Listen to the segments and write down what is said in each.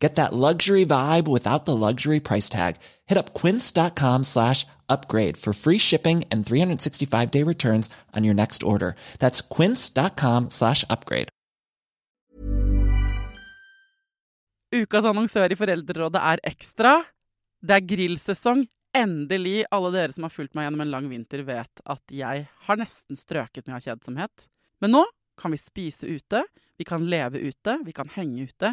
Get that luxury vibe without the luxury price tag. Hit up quince.com slash upgrade for free shipping and 365 day returns on your next order. That's quince.com slash upgrade. Ukas annonsør i Foreldrerådet er Ekstra. Det er grillsesong. Endelig. Alle dere som har fulgt meg gjennom en lang vinter, vet at jeg har nesten strøket med av kjedsomhet. Men nå kan vi spise ute, vi kan leve ute, vi kan henge ute,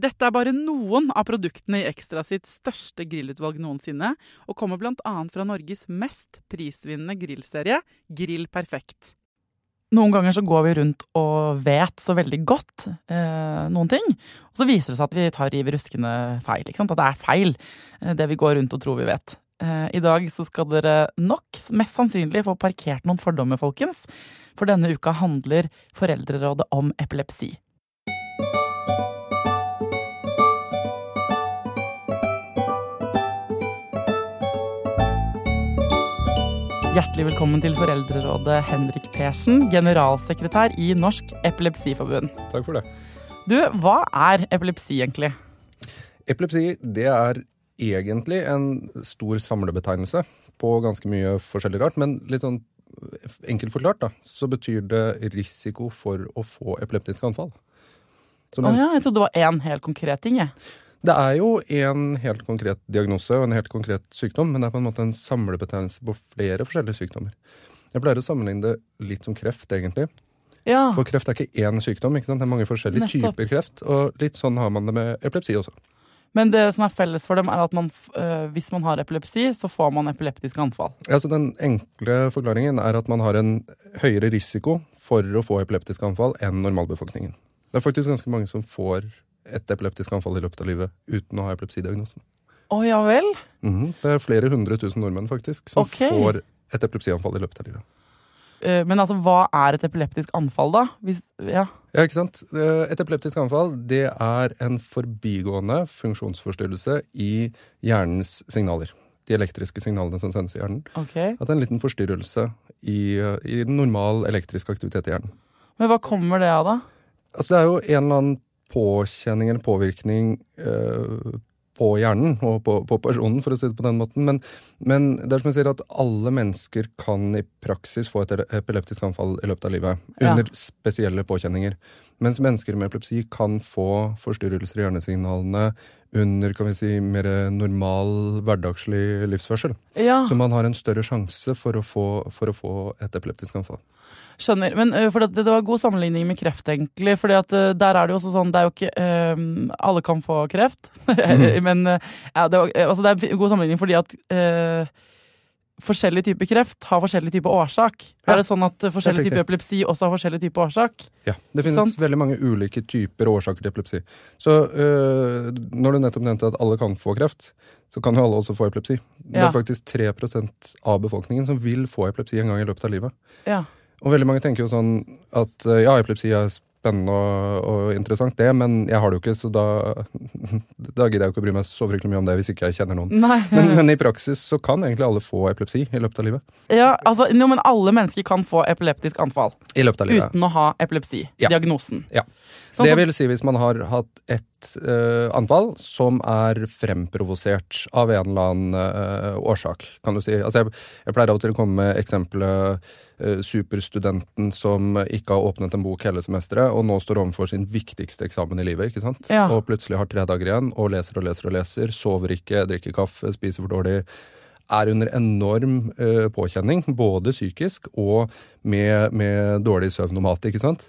Dette er bare noen av produktene i Ekstra sitt største grillutvalg noensinne, og kommer bl.a. fra Norges mest prisvinnende grillserie, Grill Perfekt. Noen ganger så går vi rundt og vet så veldig godt eh, noen ting, og så viser det seg at vi tar riv ruskende feil. Ikke sant? At det er feil, eh, det vi går rundt og tror vi vet. Eh, I dag så skal dere nok, mest sannsynlig, få parkert noen fordommer, folkens. For denne uka handler Foreldrerådet om epilepsi. Hjertelig velkommen til Foreldrerådet, Henrik Persen, generalsekretær i Norsk Epilepsiforbund. Takk for det. Du, hva er epilepsi egentlig? Epilepsi det er egentlig en stor samlebetegnelse på ganske mye forskjellig rart. Men litt sånn enkelt forklart da, så betyr det risiko for å få epileptiske anfall. Å oh, ja, jeg trodde det var én helt konkret ting. jeg. Det er jo en helt konkret diagnose og en helt konkret sykdom, men det er på en måte en samlebetegnelse på flere forskjellige sykdommer. Jeg pleier å sammenligne det litt som kreft, egentlig. Ja. For kreft er ikke én sykdom, ikke det er mange forskjellige Nettopp. typer kreft. Og litt sånn har man det med epilepsi også. Men det som er felles for dem, er at man, øh, hvis man har epilepsi, så får man epileptiske anfall. Ja, så Den enkle forklaringen er at man har en høyere risiko for å få epileptiske anfall enn normalbefolkningen. Det er faktisk ganske mange som får et epileptisk anfall i løpet av livet uten å ha epilepsidiagnosen. Oh, ja vel? Mhm. Det er flere hundre tusen nordmenn faktisk som okay. får et epilepsianfall i løpet av livet. Eh, Men altså, hva er et epileptisk anfall, da? Hvis, ja. Ja, ikke sant? Eh, Et epileptisk anfall det er en forbigående funksjonsforstyrrelse i hjernens signaler. De elektriske signalene som sendes i hjernen. Okay. At det er en liten forstyrrelse i, eh, i normal elektrisk aktivitet i hjernen. Men hva kommer det av, da? Altså Det er jo en eller annen påkjenning eller påvirkning eh, på hjernen og på, på personen, for å si det på den måten. Men, men det er som jeg sier at alle mennesker kan i praksis få et epileptisk anfall i løpet av livet. Ja. Under spesielle påkjenninger. Mens mennesker med epilepsi kan få forstyrrelser i hjernesignalene under kan vi si, mer normal hverdagslig livsførsel. Ja, Så man har en større sjanse for å få, for å få et epileptisk anfall. Skjønner. Men uh, for det, det var god sammenligning med kreft, egentlig. fordi at øh, der er det jo også sånn Det er jo ikke uh, Alle kan få kreft. Men øh, ja, det, var, altså, det er en god sammenligning fordi at øh, forskjellig type kreft har forskjellig type årsak. Ja, er det sånn at forskjellig type epilepsi også har forskjellig type årsak? Ja, Det finnes sånn? veldig mange ulike typer årsaker til epilepsi. Så øh, når du nettopp nevnte at alle kan få kreft, så kan jo alle også få epilepsi. Det er faktisk 3% av befolkningen som vil få epilepsi en gang i løpet av livet. Ja. Og veldig mange tenker jo sånn at øh, ja, epilepsi er spennende og, og interessant, det, men jeg har det jo ikke, så da, da gidder jeg jo ikke å bry meg så fryktelig mye om det hvis ikke jeg kjenner noen. Men, men i praksis så kan egentlig alle få epilepsi i løpet av livet. ja, altså, no, men alle mennesker kan få epileptisk anfall I løpet av livet. uten å ha epilepsi. Ja. Diagnosen. Ja. Sånn det vil si hvis man har hatt et uh, anfall som er fremprovosert av en eller annen uh, årsak, kan du si. Altså jeg, jeg pleier av og til å komme med eksempelet eh, superstudenten som ikke har åpnet en bok hele semesteret, og nå står overfor sin viktigste eksamen i livet, ikke sant? Ja. Og plutselig har tre dager igjen, og leser og leser og leser, sover ikke, drikker kaffe, spiser for dårlig. Er under enorm uh, påkjenning, både psykisk og med, med dårlig søvn og mat, ikke sant?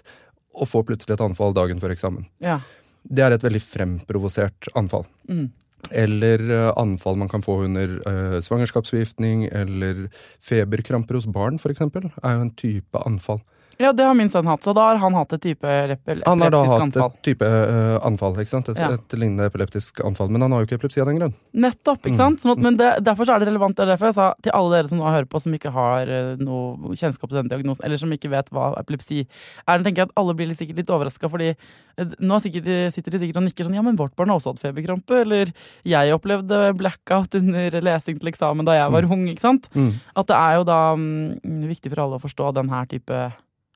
Og får plutselig et anfall dagen før eksamen. Ja. Det er et veldig fremprovosert anfall. Mm. Eller eh, anfall man kan få under eh, svangerskapsforgiftning, eller feberkramper hos barn, eksempel, er jo en type anfall. Ja, det har min sønn hatt, så da har han hatt et type epileptisk anfall. Han har da hatt anfall. et type uh, anfall, ikke sant? Et, Ja. et lignende epileptisk anfall, men han har jo ikke epilepsi av den grunn. Nettopp, ikke Mm. sant? Sånn at, men det, derfor så er det relevant. Det er derfor jeg sa til alle dere som nå hører på, som ikke har eh, noe kjennskap til den diagnosen, eller som ikke vet hva epilepsi er, nå tenker jeg at alle blir litt, sikkert litt overraska, fordi eh, nå sikkert, sitter de sikkert og nikker sånn Ja, men vårt barn har også hatt feberkrampe. Eller jeg opplevde blackout under lesing til eksamen da jeg var ung. ikke sant? At det er jo da um, viktig for alle å forstå den her type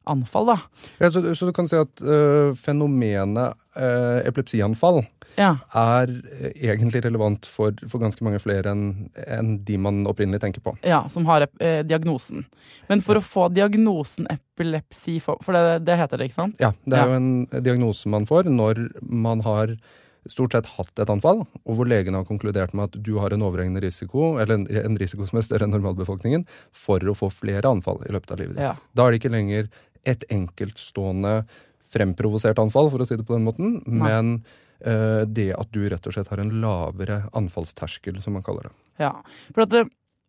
anfall, da. Ja, så, så du kan si at øh, fenomenet øh, epilepsianfall Ja. er eh, egentlig relevant for, for ganske mange flere enn en de man opprinnelig tenker på. Ja, som har eh, diagnosen. Men for å få diagnosen epilepsi, for, for det, det heter det, ikke sant? Ja, Det er Ja. jo en diagnose man får når man har stort sett hatt et anfall, og hvor legen har konkludert med at du har en overhengende risiko, eller en, en risiko som er større enn normalbefolkningen, for å få flere anfall i løpet av livet ditt. Ja. Da er det ikke lenger et enkeltstående fremprovosert anfall, for å si det på den måten, men uh, det at du rett og slett har en lavere anfallsterskel, som man kaller det. Ja, for at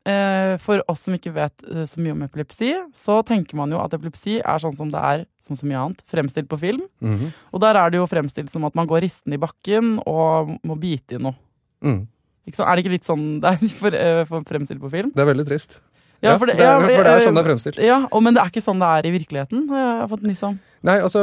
eh, for oss som ikke vet eh, så mye om epilepsi, så tenker man jo at epilepsi er sånn som det er, som så mye annet, fremstilt på film. Mhm. Og der er det jo fremstilt som at man går risten i bakken og må bite i noe. Mm. Er det ikke litt sånn det er for, for fremstilt på film? Det er veldig trist. Ja, for det, det, er, for det er sånn det er fremstilt. Ja, og, Men det er ikke sånn det er i virkeligheten, har jeg fått nyss om. Nei, altså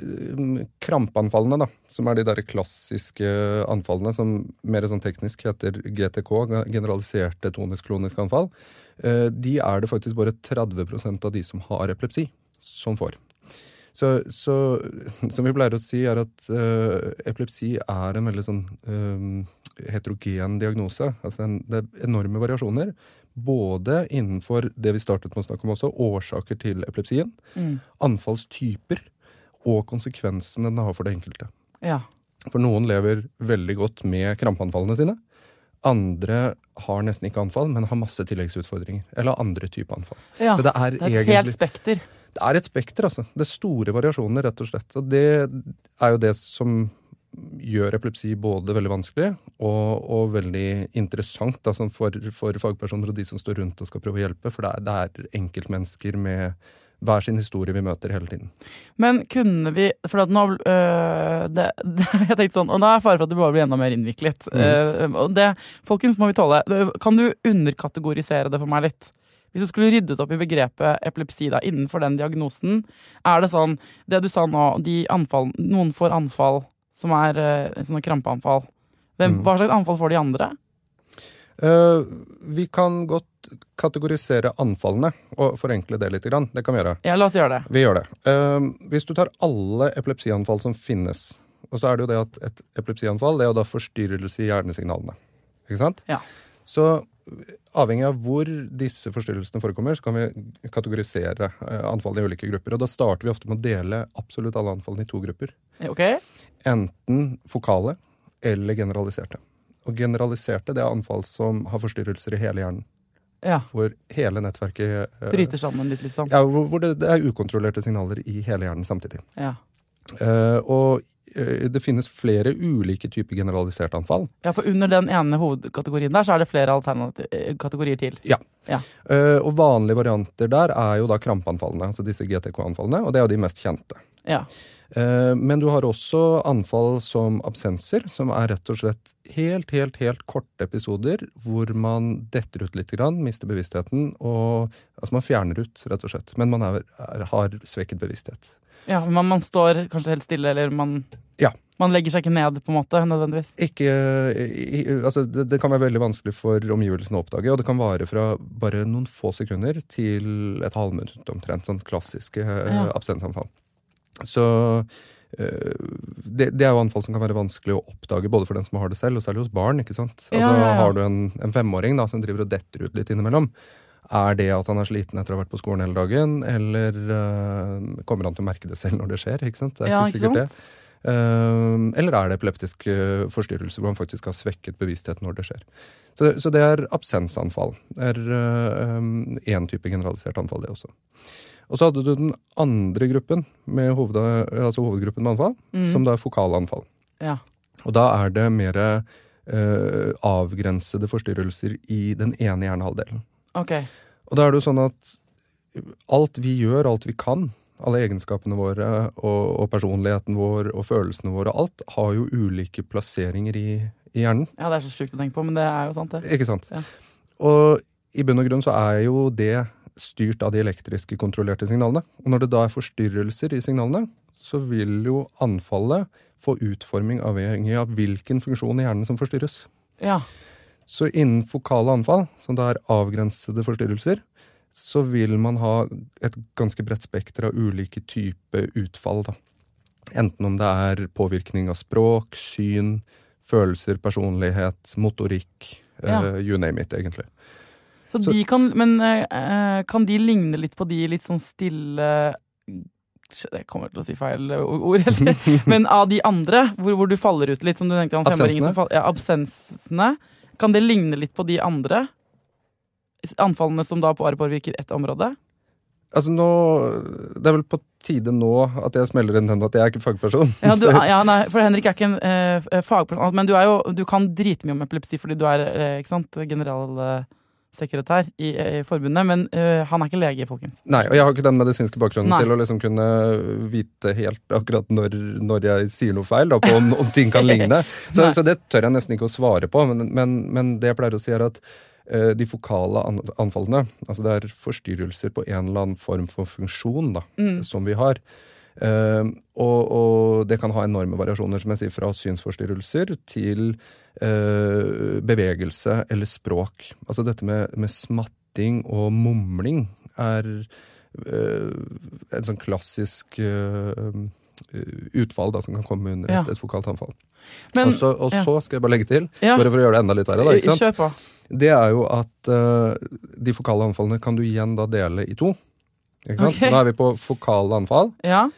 krampanfallene Krampeanfallene, da, som er de der klassiske anfallene som mer sånn teknisk heter GTK, generaliserte tonisk-klonisk anfall, eh, de er det faktisk bare 30% av de som har epilepsi, som får. Så, så som vi pleier å si, er at uh, epilepsi er en veldig sånn uh, heterogen diagnose. Altså en, det er enorme variasjoner. Både innenfor det vi startet med å snakke om også, årsaker til epilepsien, Mm. anfallstyper og konsekvensene den har for det enkelte. Ja. For noen lever veldig godt med krampeanfallene sine. Andre har nesten ikke anfall, men har masse tilleggsutfordringer. Eller andre typer anfall. ja. Så det er, Det er et helt spekter. Det er et spekter, altså. Det er store variasjoner, rett og slett. Og det er jo det som gjør epilepsi både veldig vanskelig og, og veldig interessant da, for, for fagpersoner og de som står rundt og skal prøve å hjelpe. For det er, det er enkeltmennesker med hver sin historie vi møter hele tiden. Men kunne vi For at nå øh, det, det, Jeg tenkte sånn Og nå er fare for at det bare blir enda mer innviklet. Mm. Uh, det, folkens, må vi tåle. Kan du underkategorisere det for meg litt? Hvis du skulle ryddet opp i begrepet epilepsi da, innenfor den diagnosen, er det sånn Det du sa nå, de anfall Noen får anfall som er uh, sånne krampeanfall. Hvem, Mm. Hva slags anfall får de andre? Uh, vi kan godt kategorisere anfallene og forenkle det litt. Grann. Det kan vi gjøre. Ja, la oss gjøre det. Vi gjør det. Uh, hvis du tar alle epilepsianfall som finnes, og så er det jo det at et epilepsianfall det er jo da forstyrrelse i hjernesignalene. Ikke sant? Ja. Så avhengig av hvor disse forstyrrelsene forekommer, så kan vi kategorisere eh, anfallene i ulike grupper. Og da starter vi ofte med å dele absolutt alle anfallene i to grupper. Ok? Enten fokale eller generaliserte. Og generaliserte det er anfall som har forstyrrelser i hele hjernen. Ja. Hvor hele nettverket eh, Bryter sammen litt, liksom. Ja, hvor, hvor det, det er ukontrollerte signaler i hele hjernen samtidig. Ja. Eh, og eh, det finnes flere ulike typer generaliserte anfall. ja, for under den ene hovedkategorien der, så er det flere eh, kategorier til. Ja. og vanlige varianter der er jo da krampeanfallene, altså disse GTK-anfallene, og det er jo de mest kjente. Ja. Eh, men du har også anfall som absenser, som er rett og slett helt, helt, helt korte episoder hvor man detter ut litt, grann, mister bevisstheten, og altså man fjerner ut, rett og slett. Men man er, er, har svekket bevissthet. Ja, men man står kanskje helt stille, eller man, Ja. man legger seg ikke ned, på en måte, nødvendigvis. Ikke, altså det, det kan være veldig vanskelig for omgivelsene å oppdage, og det kan vare fra bare noen få sekunder til et halvminutt omtrent. Sånn klassiske eh, Ja. absensanfall. Så eh, det, det er jo anfall som kan være vanskelig å oppdage både for den som har det selv, og særlig hos barn. ikke sant? Altså, Ja, ja, ja. Har du en, en femåring da, som driver og detter ut litt innimellom, er det at han er sliten etter å ha vært på skolen hele dagen, eller uh, kommer han til å merke det selv når det skjer? ikke sant? Det er Ja, ikke ikke sikkert det. sant? Eh, eller er det epileptisk forstyrrelse hvor han faktisk har svekket bevissthet når det skjer? Så, det- så det er absensanfall. Det er én type generalisert anfall, det også. Og så hadde du den andre gruppen, med hoved, altså hovedgruppen med anfall, Mm. som da er fokalanfall. Ja. Og da er det mer eh, avgrensede forstyrrelser i den ene hjernehalvdelen. Okay. Og da er det jo sånn at alt vi gjør, alt vi kan, alle egenskapene våre og, og personligheten vår og følelsene våre, alt har jo ulike plasseringer i, i hjernen. Ja, det er så sjukt å tenke på, men det er jo sant, det. Ikke sant? Ja. Og i bunn og grunn så er jo det styrt av de elektriske kontrollerte signalene. Og når det da er forstyrrelser i signalene, så vil jo anfallet få utforming avhengig av hvilken funksjon i hjernen som forstyrres. Ja. Så innen fokale anfall, som da er avgrensede forstyrrelser, så vil man ha et ganske bredt spekter av ulike typer utfall. Da. Enten om det er påvirkning av språk, syn, følelser, personlighet, motorikk, Ja. uh, you name it, egentlig. Så, Så- de kan, men eh, kan de ligne litt på de litt sånn stille Jeg kommer til å si feil ord, helt. men av de andre, hvor, hvor du faller ut litt, som du tenkte om femåringen som ja, Absensene. Kan det ligne litt på de andre? Anfallene som da bare påvirker ett område? Altså nå, Det er vel på tide nå at jeg smeller inn den at jeg er ikke fagperson. Ja, du, ja, nei, for Henrik er ikke en eh, fagperson, men du, jo, du kan dritmye om epilepsi fordi du er eh, ikke sant, generalsekretær i, i forbundet, men uh, han er ikke lege, folkens. Nei, og jeg har ikke den medisinske bakgrunnen Nei. til å liksom kunne vite helt akkurat når, når jeg sier noe feil, da, på om, om ting kan ligne. Så, så det tør jeg nesten ikke å svare på, men, men, men det jeg pleier å si er at eh, de fokale an anfallene, altså det er forstyrrelser på en eller annen form for funksjon da, Mm. som vi har. Eh, og, og det kan ha enorme variasjoner, som jeg sier, fra synsforstyrrelser til uh, bevegelse eller språk. Altså dette med, med smatting og mumling er uh, en sånn klassisk eh, utfall da, som kan komme under Ja. et, et fokalt anfall. Men og så, og ja. så skal jeg bare legge til, Ja. bare for å gjøre det enda litt verre, da, det er jo at de fokale anfallene kan du igjen da dele i to. Ikke sant? Ok. Nå er vi på fokale anfall. Ja.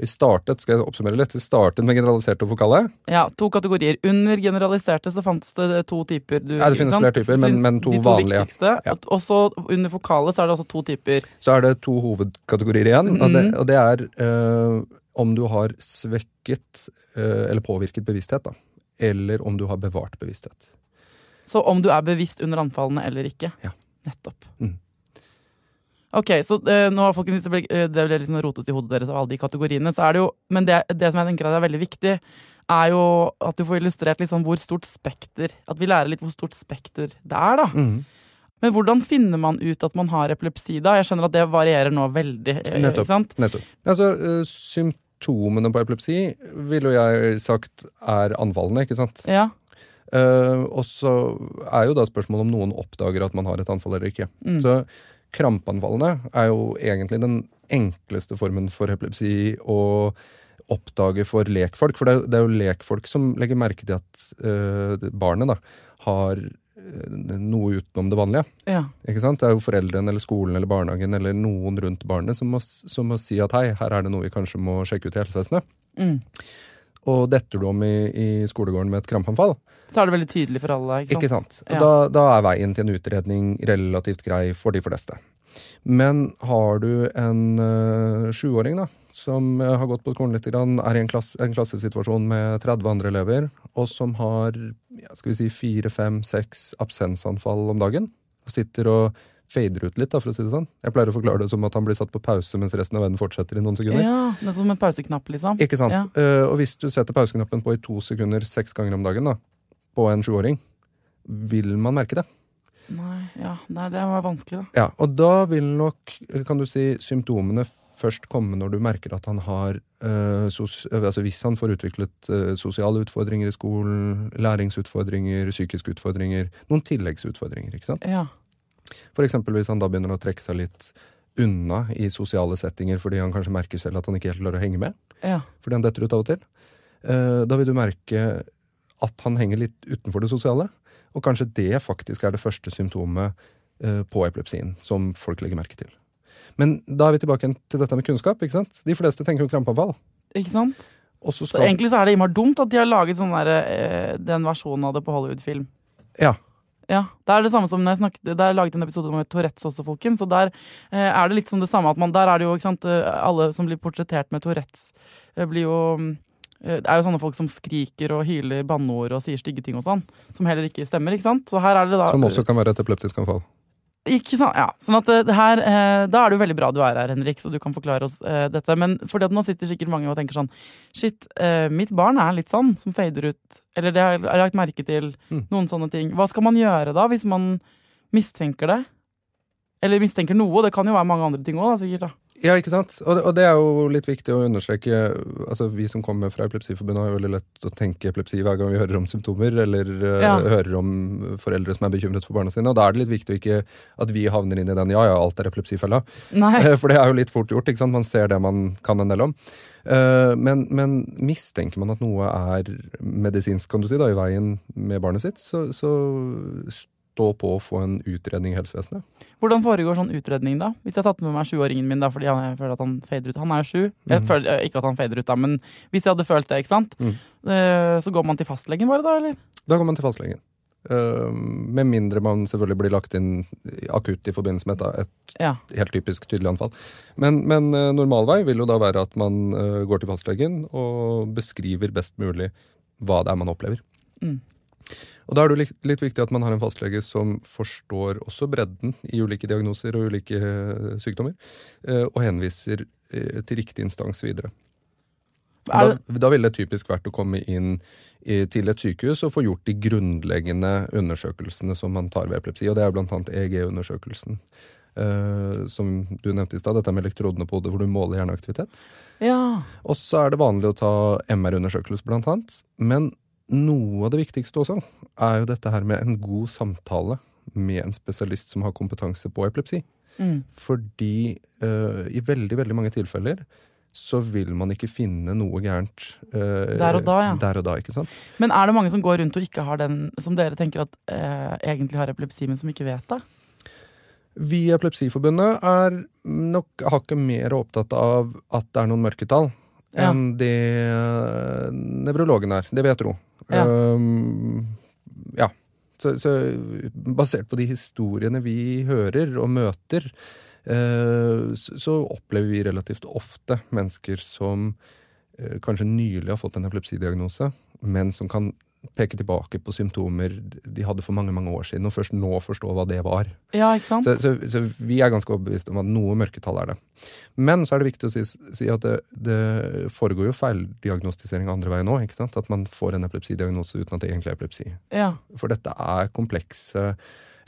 Vi startet skal jeg oppsummere litt, vi startet med generaliserte og fokale. Ja, to kategorier. Under generaliserte så fantes det to typer. Du, Ja, det finnes flere typer, men- men to to vanlige. Ja. Og- så under fokale så er det også to typer. Så er det to hovedkategorier igjen, og, det, Mhm. og det er øh, om du har svekket øh, eller påvirket bevissthet, da. Eller om du har bevart bevissthet. Så om du er bevisst under anfallene eller ikke. Ja. Nettopp. Mm. Ok, så uh, nå har folkens, det ble, eh, det ble liksom rotet i hodet deres av alle de kategoriene. Så er det jo, men det, det som jeg tenker er veldig viktig, er jo at du får illustrert litt sånn hvor stort spekter At vi lærer litt hvor stort spekter det er, da. Mm. Men hvordan finner man ut at man har epilepsi da? Jeg skjønner at det varierer nå veldig. eh, Nettopp. Nettopp. Altså, symptomene på epilepsi ville jo jeg sagt er anfallene, ikke sant? Ja. Uh, og så er jo da spørsmålet om noen oppdager at man har et anfall eller ikke. Mm. Så krampeanfallene er jo egentlig den enkleste formen for epilepsi å oppdage for lekfolk. For det er, det er jo lekfolk som legger merke til at øh, barnet da har eh, noe utenom det vanlige. ja. Ikke sant? Det er jo foreldrene eller skolen eller barnehagen eller noen rundt barnet som må, som må si at hei, her er det noe vi kanskje må sjekke ut i helsevesenet. Mm. Og detter du om i, i skolegården med et krampanfall Så er det veldig tydelig for alle. Ikke sant? ikke sant? Ja. Da, da er veien til en utredning relativt grei for de fleste. Men har du en uh, sjuåring da, som uh, har gått på skolen litt, grann, er i en, klass, en klassesituasjon med 30 andre elever, og som har ja, skal vi si, fire, fem, seks absensanfall om dagen, og sitter og fader ut litt, da, for å si det sånn. Jeg pleier å forklare det som at han blir satt på pause mens resten av verden fortsetter i noen sekunder. Ja, det er som en pauseknapp, liksom. Ikke sant? Ja. Uh, og hvis du setter pauseknappen på i to sekunder seks ganger om dagen da, på en sjuåring, vil man merke det. Nei, ja, nei, det var vanskelig, da. Ja, Og da vil nok, kan du si, symptomene først komme når du merker at han har eh, sos altså Hvis han får utviklet eh, sosiale utfordringer i skolen, læringsutfordringer, psykiske utfordringer, noen tilleggsutfordringer. ikke sant? Ja. Eksempel hvis han da begynner å trekke seg litt unna i sosiale settinger fordi han kanskje merker selv at han ikke helt klarer å henge med. Ja. Fordi han detter ut av og til. Eh, Da vil du merke at han henger litt utenfor det sosiale. Og kanskje det faktisk er det første symptomet eh, på epilepsien som folk legger merke til. Men da er vi tilbake til dette med kunnskap. ikke sant? De fleste tenker jo krampeanfall. Ikke sant? Og så Så skal egentlig så er det innmari dumt at de har laget sånn der, eh, den versjonen av det på Hollywood-film. Ja. Ja, Det er det samme som når jeg snakket, det er laget en episode om Tourettes også, folkens. Og der eh, er det litt som det samme. at man, Der er det jo ikke sant, eh, alle som blir portrettert med Tourettes, eh, blir jo mm, eh, Det er jo sånne folk som skriker og hyler banneord og sier stygge ting og sånn. Som heller ikke stemmer. ikke sant? Så her er det da Som også kan være et epileptisk anfall. Ikke sant, ja. Sånn at det, det her, eh, Da er det jo veldig bra du er her, Henrik, så du kan forklare oss eh, dette. Men fordi at nå sitter sikkert mange og tenker sånn Shit, eh, mitt barn er litt sånn, som fader ut. Eller det har jeg lagt merke til. Mm. Noen sånne ting. Hva skal man gjøre da, hvis man mistenker det? Eller mistenker noe. Det kan jo være mange andre ting òg, sikkert. da. Ja, ikke sant? Og det, og det er jo litt viktig å understreke. altså Vi som kommer fra Epilepsiforbundet, har jo veldig lett å tenke epilepsi hver gang vi hører om symptomer, eller ja. uh, hører om foreldre som er bekymret for barna sine. Og da er det litt viktig å ikke at vi havner inn i den ja, ja, alt er epilepsifella. Eh, For det er jo litt fort gjort. ikke sant? Man ser det man kan en del om. Uh, Men, men mistenker man at noe er medisinsk kan du si da, i veien med barnet sitt, så, så stå på å få en utredning i helsevesenet. Hvordan foregår sånn utredning, da? Hvis jeg har tatt med meg sjuåringen min da, fordi han, jeg føler at han fader ut. Han er jo sju. Jeg mm. føler eh, ikke at han fader ut, da, men hvis jeg hadde følt det, ikke sant? Eh, Så går man til fastlegen bare, da, eller? Da går man til fastlegen. Eh, med mindre man selvfølgelig blir lagt inn akutt i forbindelse med et, et Ja. helt typisk tydelig anfall. Men, men normalvei vil jo da være at man går til fastlegen og beskriver best mulig hva det er man opplever. Mm. Og da er det litt, litt viktig at man har en fastlege som forstår også bredden i ulike diagnoser og ulike eh, sykdommer, eh, og henviser eh, til riktig instans videre. Er Da, da ville det typisk vært å komme inn i, til et sykehus og få gjort de grunnleggende undersøkelsene som man tar ved epilepsi, og det er blant annet EEG-undersøkelsen. Uh, som du nevnte i stad, dette med elektrodene på hodet hvor du måler hjerneaktivitet. ja. Og så er det vanlig å ta MR-undersøkelse, blant annet. Men noe av det viktigste også er jo dette her med en god samtale med en spesialist som har kompetanse på epilepsi. Mm. Fordi uh, i veldig, veldig mange tilfeller så vil man ikke finne noe gærent uh, Der og da, ja. Der og da, ikke sant? Men er det mange som går rundt og ikke har den som dere tenker at uh, egentlig har epilepsi, men som ikke vet det? Vi i Epilepsiforbundet er nok hakket mer opptatt av at det er noen mørketall. Enn det uh, nevrologen er. Det vet tro. Ja. Um, ja. Så, så basert på de historiene vi hører og møter, uh, så, så opplever vi relativt ofte mennesker som uh, kanskje nylig har fått en epilepsidiagnose, men som kan peke tilbake på symptomer de hadde for mange mange år siden, og først nå forstå hva det var. Ja, ikke sant? Så, så, så vi er ganske overbevist om at noe mørketall er det. Men så er det viktig å si, si at det, det foregår jo feildiagnostisering andre veien òg. At man får en epilepsidiagnose uten at det egentlig er epilepsi. Ja. For dette er komplekse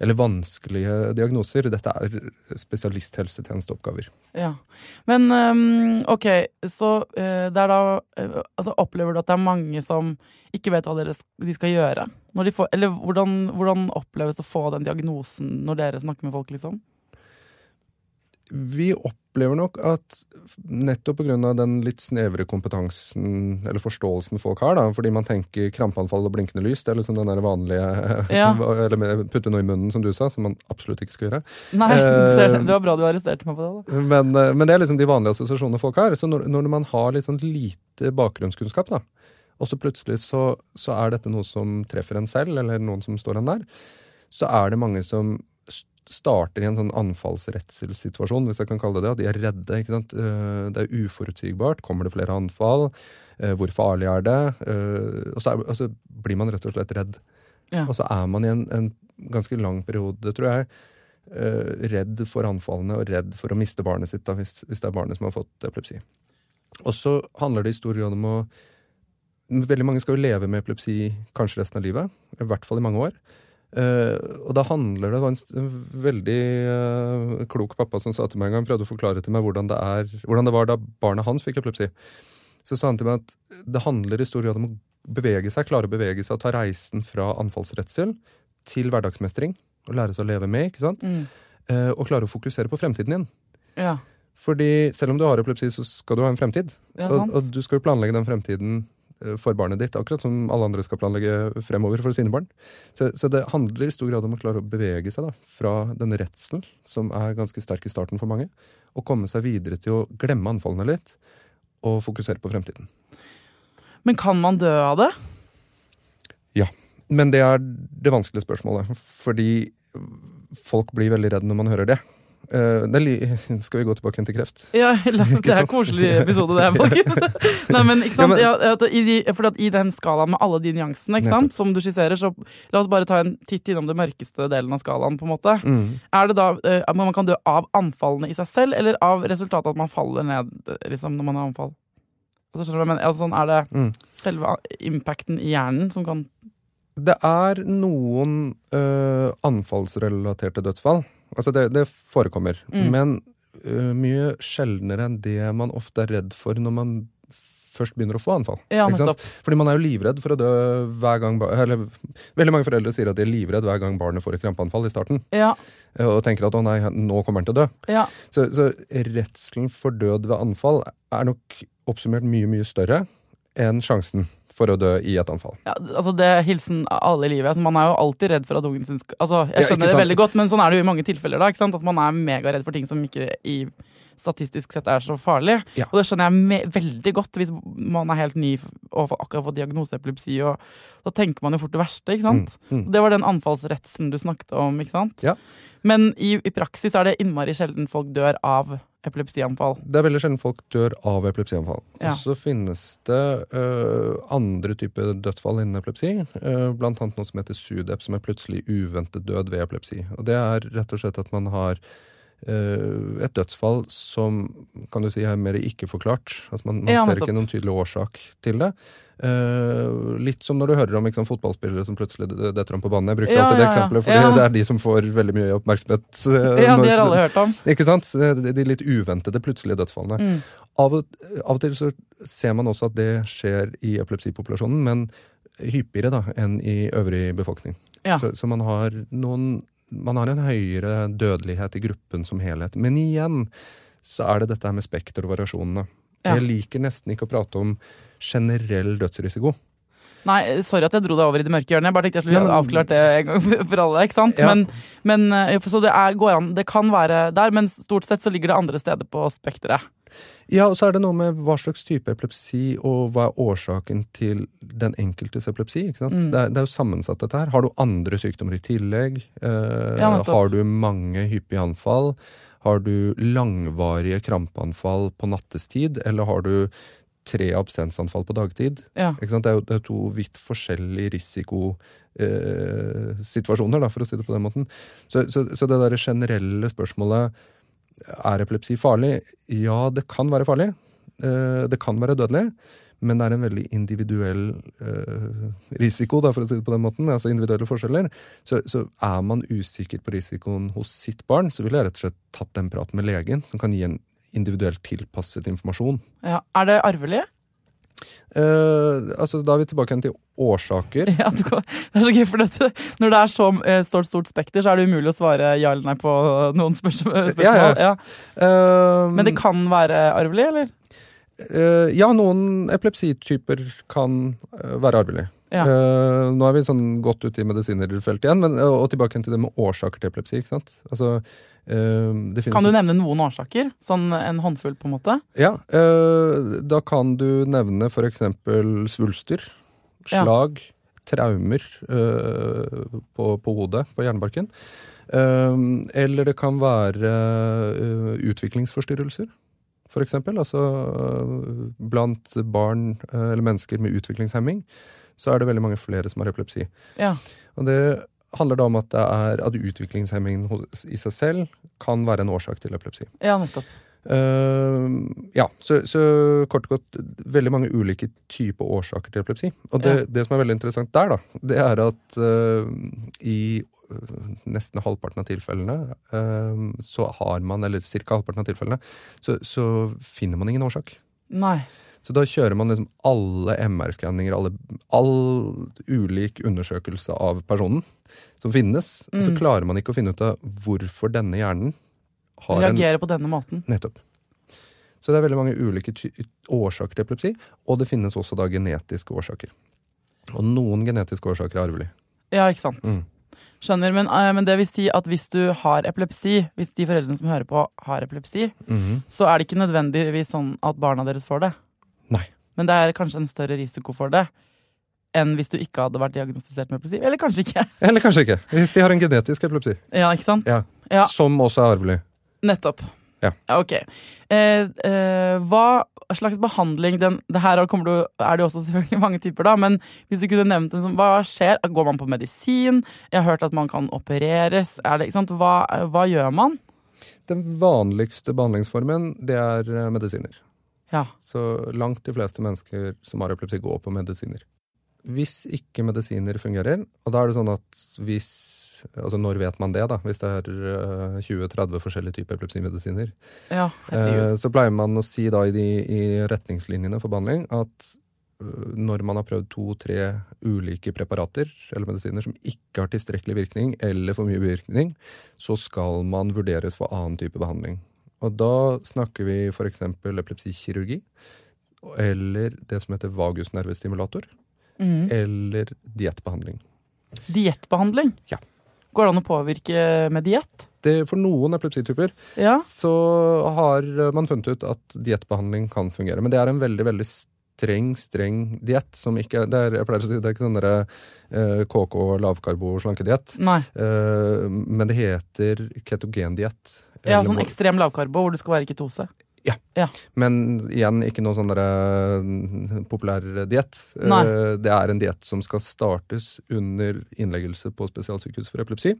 eller vanskelige diagnoser. Dette er spesialisthelsetjenesteoppgaver. Ja. Men øhm, ok, så øh, det er da øh, Altså opplever du at det er mange som ikke vet hva de skal gjøre? De får, eller hvordan, hvordan oppleves det å få den diagnosen når dere snakker med folk, liksom? Vi opplever nok at nettopp pga. den litt snevre kompetansen eller forståelsen folk har, da, fordi man tenker krampeanfall og blinkende lys, det er liksom den der vanlige Ja. Eller putte noe i munnen, som du sa, som man absolutt ikke skal gjøre. Nei, Eh, det var bra du arresterte meg på det. da. Men, eh, men det er liksom de vanlige assosiasjonene folk har. Så når, når man har litt sånn lite bakgrunnskunnskap, da, og så plutselig så, så er dette noe som treffer en selv, eller noen som står en nær, så er det mange som starter i en sånn anfallsredselssituasjon, hvis jeg kan kalle det det. At de er redde. ikke sant? Eh, Det er uforutsigbart. Kommer det flere anfall? Eh, Hvor farlig er det? Eh, Og så, er, og så blir man rett og slett redd. Ja. Og så er man i en, en ganske lang periode, tror jeg, redd for anfallene og redd for å miste barnet sitt, da, hvis, hvis det er barnet som har fått epilepsi. Og så handler det i stor grad om å Veldig mange skal jo leve med epilepsi kanskje resten av livet. I hvert fall i mange år. Eh, og da handler det Det var en, veldig eh, klok pappa som sa til meg en gang, prøvde å forklare til meg hvordan det, er, hvordan det var da barnet hans fikk epilepsi. Så sa han til meg at det handler i stor grad om å bevege seg, klare å bevege seg og ta reisen fra anfallsredsel til hverdagsmestring. Og lære seg å leve med, ikke sant? Mm. Eh, og klare å fokusere på fremtiden din. Ja. Fordi selv om du har epilepsi, så skal du ha en fremtid. Ja, og, og du skal jo planlegge den fremtiden for barnet ditt, akkurat som alle andre skal planlegge fremover for sine barn. Så, så det handler i stor grad om å klare å bevege seg da, fra den redselen, som er ganske sterk i starten for mange, og komme seg videre til å glemme anfallene litt, og fokusere på fremtiden. Men kan man dø av det? Ja. Men det er det vanskelige spørsmålet, fordi folk blir veldig redde når man hører det. Eh, det li skal vi gå tilbake til kreft? Ja, la, Det er en koselig episode, det, folkens. Nei, men ikke sant? Ja, Ja, i, de, for at I den skalaen med alle de nyansene sant? som du skisserer, så la oss bare ta en titt innom det mørkeste delen av skalaen. på en måte. Mm. Er det da uh, man kan dø av anfallene i seg selv, eller av resultatet at man faller ned eh, liksom, når man har anfall? Altså, hva? Altså, sånn, er det Mm. selve impacten i hjernen som kan Det er noen øh, anfallsrelaterte dødsfall. Altså det, det forekommer. Mm. Men uh, mye sjeldnere enn det man ofte er redd for når man først begynner å få anfall. Ja? Fordi man er jo livredd for å dø hver gang Eller veldig mange foreldre sier at de er livredd hver gang barnet får et krampeanfall i starten. Ja, øh, Og tenker at å nei, nå kommer han til å dø. ja. Så, så redselen for død ved anfall er nok oppsummert mye, mye større enn sjansen for å dø i et anfall. Ja, altså det er hilsen alle i livet. Altså man er jo alltid redd for at ungen sin skal altså, Jeg skjønner ja, det veldig godt, men sånn er det jo i mange tilfeller. da? At man er megaredd for ting som ikke i statistisk sett er så farlig. Ja. Og det skjønner jeg veldig godt hvis man er helt ny og akkurat fått diagnose epilepsi. og Da tenker man jo fort det verste. ikke sant? Mm, mm. Det var den anfallsredselen du snakket om. ikke sant? Ja. Men i, i praksis er det innmari sjelden folk dør av epilepsianfall. Det er veldig sjelden folk dør av epilepsianfall. Ja. Og så finnes det uh, andre typer dødsfall innen epilepsi. Uh, blant annet noe som heter SUDEP, som er plutselig uventet død ved epilepsi. Og det er rett og slett at man har et dødsfall som kan du si er mer ikke-forklart. Altså man, man Ja, ser ikke noen tydelig årsak til det. Uh, litt som når du hører om ikke sant, fotballspillere som plutselig detter om på banen. Jeg bruker Ja, alltid det ja, eksempelet, fordi det er de som får veldig mye oppmerksomhet. øh, Ja, når- de har alle hørt om. ikke sant? De litt uventede, plutselige dødsfallene. Mm. Av, av og til så ser man også at det skjer i epilepsipopulasjonen, men hyppigere da, enn i øvrig befolkning. Ja. Så, så man har noen Man har en høyere dødelighet i gruppen som helhet. Men igjen så er det dette her med spekter og variasjonene. Ja. Jeg liker nesten ikke å prate om generell dødsrisiko. Nei, sorry at jeg dro deg over i det mørke hjørnet. Jeg bare tenkte jeg skulle Ja, men- avklart det en gang for- alle. ikke sant? Ja. Men, men eh, så det er, går an, det kan være der, men stort sett så ligger det andre steder på spekteret. Ja, og så er det noe med hva slags type epilepsi, og hva er årsaken til den enkeltes epilepsi. ikke sant? Mm. Det, er, det er jo sammensatt, dette her. Har du andre sykdommer i tillegg? Eh, Ja, har du mange hyppige anfall? Har du langvarige krampeanfall på nattestid? Eller har du tre absensanfall på dagtid? Ja. Det er jo det er to vidt forskjellige risikosituasjoner, situasjoner, da, for å si det på den måten. Så, så, så det derre generelle spørsmålet er epilepsi farlig? Ja, det kan være farlig. Eh, Det kan være dødelig. Men det er en veldig individuell eh, risiko, da, for å si det på den måten. Altså individuelle forskjeller. Så, så er man usikker på risikoen hos sitt barn, så ville jeg rett og slett tatt den praten med legen, som kan gi en individuelt tilpasset informasjon. Ja. Er det arvelig? Uh, altså, da er vi tilbake igjen til årsaker. Ja, du det er så gøy, for dette, Når det er så uh, stort, stort spekter, så er det umulig å svare ja eller nei på noen spørsmål. spørsmål. Ja, ja. Ja. Eh, Men det kan være arvelig, eller? Ja, noen epilepsityper kan være arvelige. Ja. Nå er vi sånn godt ute i medisinerfeltet igjen, men, og tilbake til det med årsaker til epilepsi. ikke sant? Altså, Kan du nevne noen årsaker? Sånn en håndfull, på en måte? Ja, eh, da kan du nevne for eksempel svulster, Ja. slag, traumer eh, på, på hodet, på hjernebarken. Eh, eller det kan være eh, utviklingsforstyrrelser, for eksempel. Altså blant barn eller mennesker med utviklingshemming, så er det veldig mange flere som har epilepsi. Ja. Og det handler det om at, det er, at utviklingshemmingen i seg selv kan være en årsak til epilepsi. Ja, nettopp. Uh, ja, så, så kort og godt veldig mange ulike typer årsaker til epilepsi. Og det, Ja. det som er veldig interessant der, da, det er at uh, i eh, nesten halvparten av tilfellene uh, så har man, eller ca. halvparten av tilfellene, så, så finner man ingen årsak. Nei. Så da kjører man liksom alle MR-skanninger, all ulik undersøkelse av personen som finnes, og så Mm. klarer man ikke å finne ut av hvorfor denne hjernen har en Reagere på denne måten. Nettopp. Så det er veldig mange ulike årsaker til epilepsi, og det finnes også da genetiske årsaker. Og noen genetiske årsaker er arvelige. Ja, ikke sant. Mm. Skjønner, men, eh, men det vil si at hvis du har epilepsi, hvis de foreldrene som hører på har epilepsi, Mhm. så er det ikke nødvendigvis sånn at barna deres får det. Men det er kanskje en større risiko for det enn hvis du ikke hadde vært diagnostisert med epilepsi. Eller kanskje ikke. Eller kanskje ikke, hvis de har en genetisk epilepsi. Ja, ikke sant? Ja. Ja. Som også er arvelig. Nettopp. Ja. ok. Eh, eh, hva slags behandling den, det Her du, er det jo også selvfølgelig mange typer, da, men hvis du kunne nevnt en sånn Hva skjer? Går man på medisin? Jeg har hørt at man kan opereres. Er det, ikke sant? Hva, hva gjør man? Den vanligste behandlingsformen, det er eh, medisiner. Ja. Så langt de fleste mennesker som har epilepsi, går på medisiner. Hvis ikke medisiner fungerer, og da er det sånn at hvis Altså når vet man det, da? Hvis det er eh, 20-30 forskjellige typer epilepsimedisiner. ja. Eh, Så pleier man å si da i, de, i retningslinjene for behandling at øh, når man har prøvd to-tre ulike preparater eller medisiner som ikke har tilstrekkelig virkning eller for mye bevirkning, så skal man vurderes for annen type behandling. Og da snakker vi f.eks. epilepsikirurgi, eller det som heter vagusnervestimulator, mm. eller diettbehandling. Diettbehandling? Ja. Går det an å påvirke med diett? For noen epilepsityper Ja. så har man funnet ut at diettbehandling kan fungere. Men det er en veldig veldig streng, streng diett. som ikke, det er, jeg pleier å si, det er ikke sånn derre eh, KK lavkarbo slankediett. Eh, men det heter ketogendiett. Ja, sånn ekstrem lavkarbo hvor det skal være ketose. Ja. Men igjen, ikke noe sånn derre mm, populær diett. Eh, det er en diett som skal startes under innleggelse på spesialsykehus for epilepsi.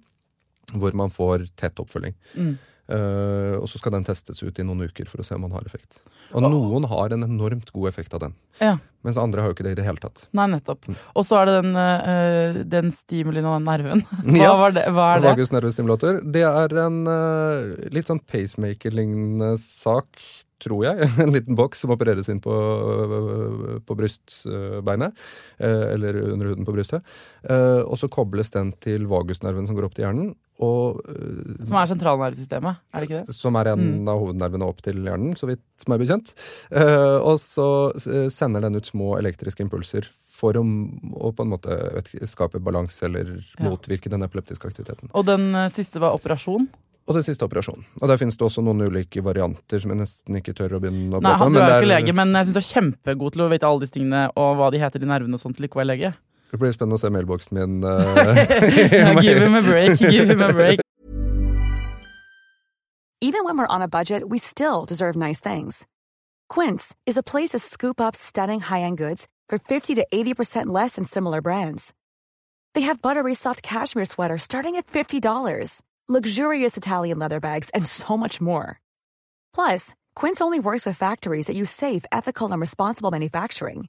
Hvor man får tett oppfølging. Mm. Eh, og så skal den testes ut i noen uker for å se om den har effekt. Og noen har en enormt god effekt av den. Ja. Mens andre har jo ikke det i det hele tatt. Nei, nettopp. Og så er det den, uh, den stimulien av den nerven. Hva, Ja. var det, hva er det? Vagus nervestimulator. Det er en uh, litt sånn pacemaker-lignende sak, tror jeg. En liten boks som opereres inn på, på brystbeinet. eller under huden på brystet. Og så kobles den til vagusnerven som går opp til hjernen. Og, eh, Som er sentralnervesystemet, er det ikke det? som er en Mm. av hovednervene opp til hjernen, så vidt er bekjent. Uh, og så eh, sender den ut små elektriske impulser for å, å på en måte vet skape balanse eller Ja. motvirke den epileptiske aktiviteten. Og den siste var operasjon. Og den siste operasjonen. Og der finnes det også noen ulike varianter som jeg nesten ikke tør å begynne å prate om. Nei, du er jo ikke lege, men jeg syns du er kjempegod til å vite alle disse tingene og hva de heter i nervene og sånt, til ikke å være lege. Det blir spennende å se mailboksen min. eh, give him a break, give him a break. Even when we're on a budget, we still deserve nice things. Quince is a place to scoop up stunning high-end goods for 50 to 80% less than similar brands. They have buttery soft cashmere sweaters starting at $50, luxurious Italian leather bags, and so much more. Plus, Quince only works with factories that use safe, ethical, and responsible manufacturing.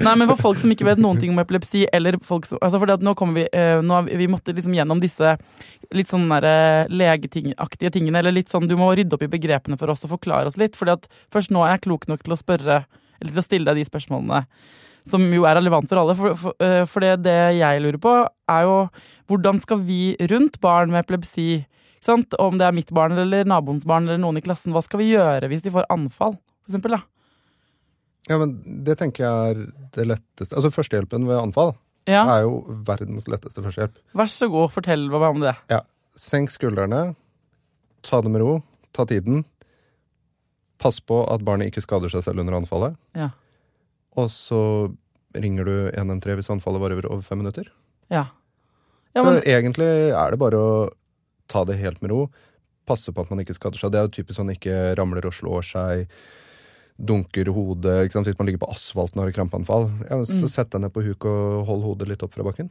Nei, men for folk som ikke vet noen ting om epilepsi, eller folk som altså fordi at nå kommer vi eh, nå, vi- måtte liksom gjennom disse litt sånn eh, legetingaktige tingene, eller litt sånn Du må rydde opp i begrepene for oss og forklare oss litt, fordi at først nå er jeg klok nok til å spørre Eller til å stille deg de spørsmålene. som jo er relevant for alle. For, for, eh, for det, det jeg lurer på, er jo hvordan skal vi rundt barn med epilepsi sant? Om det er mitt barn eller naboens barn eller noen i klassen, hva skal vi gjøre hvis de får anfall? For eksempel, da? Ja, men Det tenker jeg er det letteste. Altså Førstehjelpen ved anfall Ja, er jo verdens letteste førstehjelp. Vær så god, fortell meg om det. Ja, Senk skuldrene, ta det med ro, ta tiden. Pass på at barnet ikke skader seg selv under anfallet. Ja. Og så ringer du 113 hvis anfallet varer over fem minutter. Ja. ja så egentlig er det bare å ta det helt med ro. Passe på at man ikke skader seg. Det er jo typisk sånn ikke ramler og slår seg. Dunker hodet. ikke sant? Hvis man ligger på asfalten og har krampeanfall. Ja, så Mm. sett deg ned på huk og hold hodet litt opp fra bakken.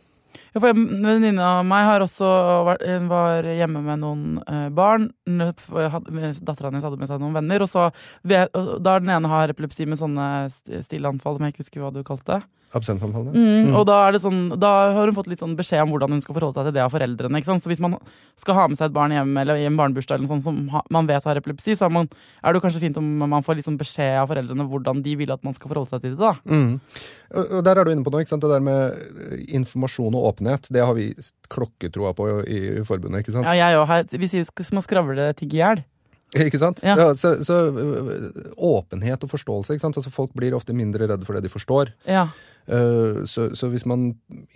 ja, for En venninne av meg har også vært, var hjemme med noen eh, barn. Dattera hennes hadde med seg noen venner. Og så, da den ene har epilepsi med sånne stille anfall, som jeg ikke husker hva du kalte det. Absentanfallene. Mm, Mm. Og da, er det sånn, da har hun fått litt sånn beskjed om hvordan hun skal forholde seg til det av foreldrene. Ikke sant? Så hvis man skal ha med seg et barn hjem eller i en barnebursdag eller sånt, som man vet har epilepsi, så er, man, er det kanskje fint om man får litt sånn beskjed av foreldrene hvordan de vil at man skal forholde seg til det. da. Mm. Og der er du inne på noe. ikke sant? Det der med eh, informasjon og åpenhet, det har vi klokketroa på i, i forbundet. ikke sant? Ja, jeg òg. Vi sier jo som skravle ting i hjel. Ikke sant? Ja. Ja, så, så øh, åpenhet og forståelse. Altså Folk blir ofte mindre redde for det de forstår. Ja. Eh, så, så hvis man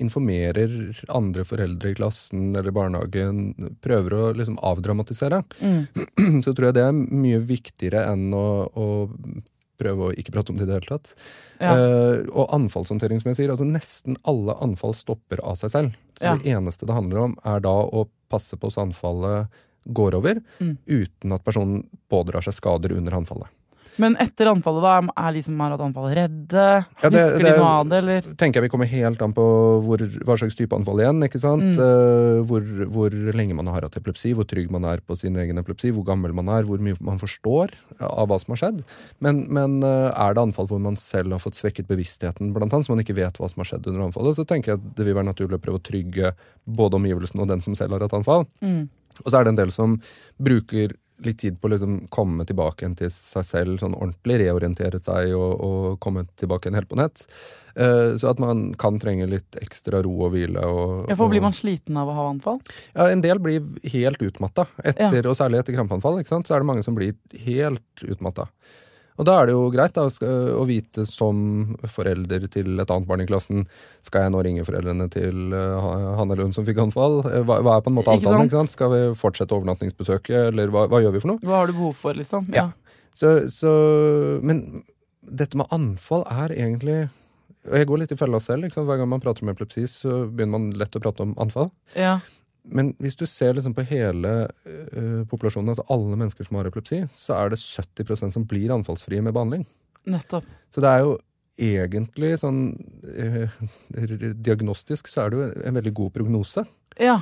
informerer andre foreldre i klassen eller barnehagen, prøver å liksom avdramatisere, Mm. så tror jeg det er mye viktigere enn å, å prøve å ikke prate om det i det hele tatt. Ja. Uh, og anfallshåndtering, som jeg sier, altså nesten alle anfall stopper av seg selv. Så Ja. det eneste det handler om, er da å passe på så anfallet går over, Mm. uten at personen pådrar seg skader under anfallet. Men etter anfallet, da, er de som har hatt anfallet, redde? Ja, det- Husker det- de noe av det, eller? tenker jeg vi kommer helt an på hvor, hva slags type anfall igjen. ikke sant? Mm. Uh, hvor, hvor lenge man har hatt epilepsi, hvor trygg man er på sin egen epilepsi, hvor gammel man er, hvor mye man forstår av hva som har skjedd. Men, men uh, er det anfall hvor man selv har fått svekket bevisstheten, blant annet, så man ikke vet hva som har skjedd under anfallet, så tenker jeg at det vil være naturlig å prøve å trygge både omgivelsene og den som selv har hatt anfall. Mm. Og så er det en del som bruker litt tid på å liksom komme tilbake igjen til seg selv, sånn ordentlig reorienteret seg og, og komme tilbake igjen helt på nett. Eh, så at man kan trenge litt ekstra ro og hvile. Og, Ja, for Blir man sliten av å ha anfall? ja, En del blir helt utmatta, etter, og særlig etter krampeanfall. ikke sant? Så er det mange som blir helt utmatta. Og da er det jo greit da, å vite som forelder til et annet barn i klassen Skal jeg nå ringe foreldrene til eh, han eller hun som fikk anfall? Eh, Hva, hva er på en måte avtalen? ikke sant? Skal vi fortsette overnattingsbesøket, eller hva, hva gjør vi for noe? Hva har du behov for, liksom? Ja. Så, så, men dette med anfall er egentlig og Jeg går litt i fella selv. Liksom. Hver gang man prater om epilepsi, så begynner man lett å prate om anfall. ja. Men hvis du ser liksom på hele uh, populasjonen, altså alle mennesker som har epilepsi, så er det 70% som blir anfallsfrie med behandling. Nettopp. Så det er jo egentlig sånn uh, Diagnostisk så er det jo en veldig god prognose. Ja.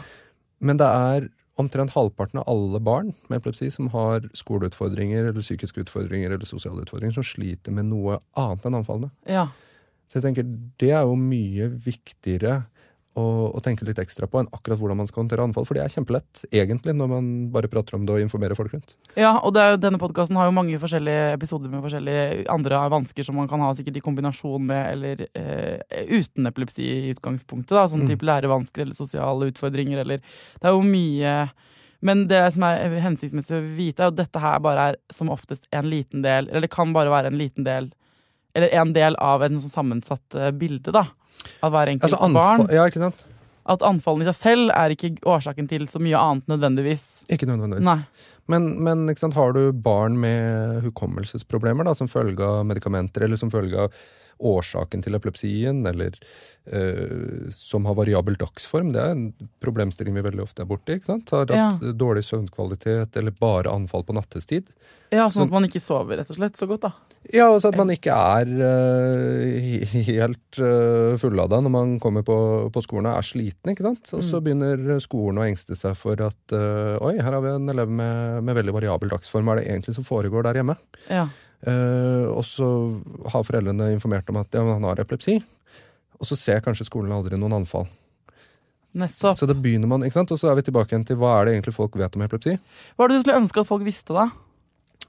Men det er omtrent halvparten av alle barn med epilepsi som har skoleutfordringer eller psykiske utfordringer eller sosiale utfordringer, som sliter med noe annet enn anfallene. ja. Så jeg tenker det er jo mye viktigere å, å tenke litt ekstra på enn akkurat hvordan man skal håndtere anfall, for det er kjempelett, egentlig, når man bare prater om det og informerer folk rundt. Ja, og det er, denne podkasten har jo mange forskjellige episoder med forskjellige andre vansker som man kan ha sikkert i kombinasjon med eller eh, uten epilepsi i utgangspunktet. da, Sånn Mm. type lærevansker eller sosiale utfordringer eller Det er jo mye Men det som er hensiktsmessig å vite, er at dette her bare er som oftest en liten del, eller det kan bare være en liten del, eller en del av en sånn sammensatt eh, bilde, da. Av hver enkelt Altså barn. ja, ikke sant? At anfallene i seg selv er ikke årsaken til så mye annet nødvendigvis. Ikke nødvendigvis. Nei. Men, men sant, har du barn med hukommelsesproblemer da, som følge av medikamenter, eller som følge av årsaken til epilepsien, eller eh, som har variabel dagsform, det er en problemstilling vi veldig ofte er borti. ikke sant? Har hatt dårlig søvnkvalitet eller bare anfall på nattestid. Ja, Så- Sånn at man ikke sover rett og slett så godt, da. Ja, og så at man ikke er eh, helt uh, fullada når man kommer på, på skolen og er sliten. ikke sant? Og så begynner skolen å engste seg for at eh, oi, her har vi en elev med, med veldig variabel dagsform. Hva er det egentlig som foregår der hjemme? Ja. Eh, og så har foreldrene informert om at ja, men han har epilepsi. Og så ser kanskje skolen aldri noen anfall. Nettopp. Så da begynner man, ikke sant? Og så er vi tilbake igjen til hva er det egentlig folk vet om epilepsi. Hva er det du skulle ønske at folk visste, da?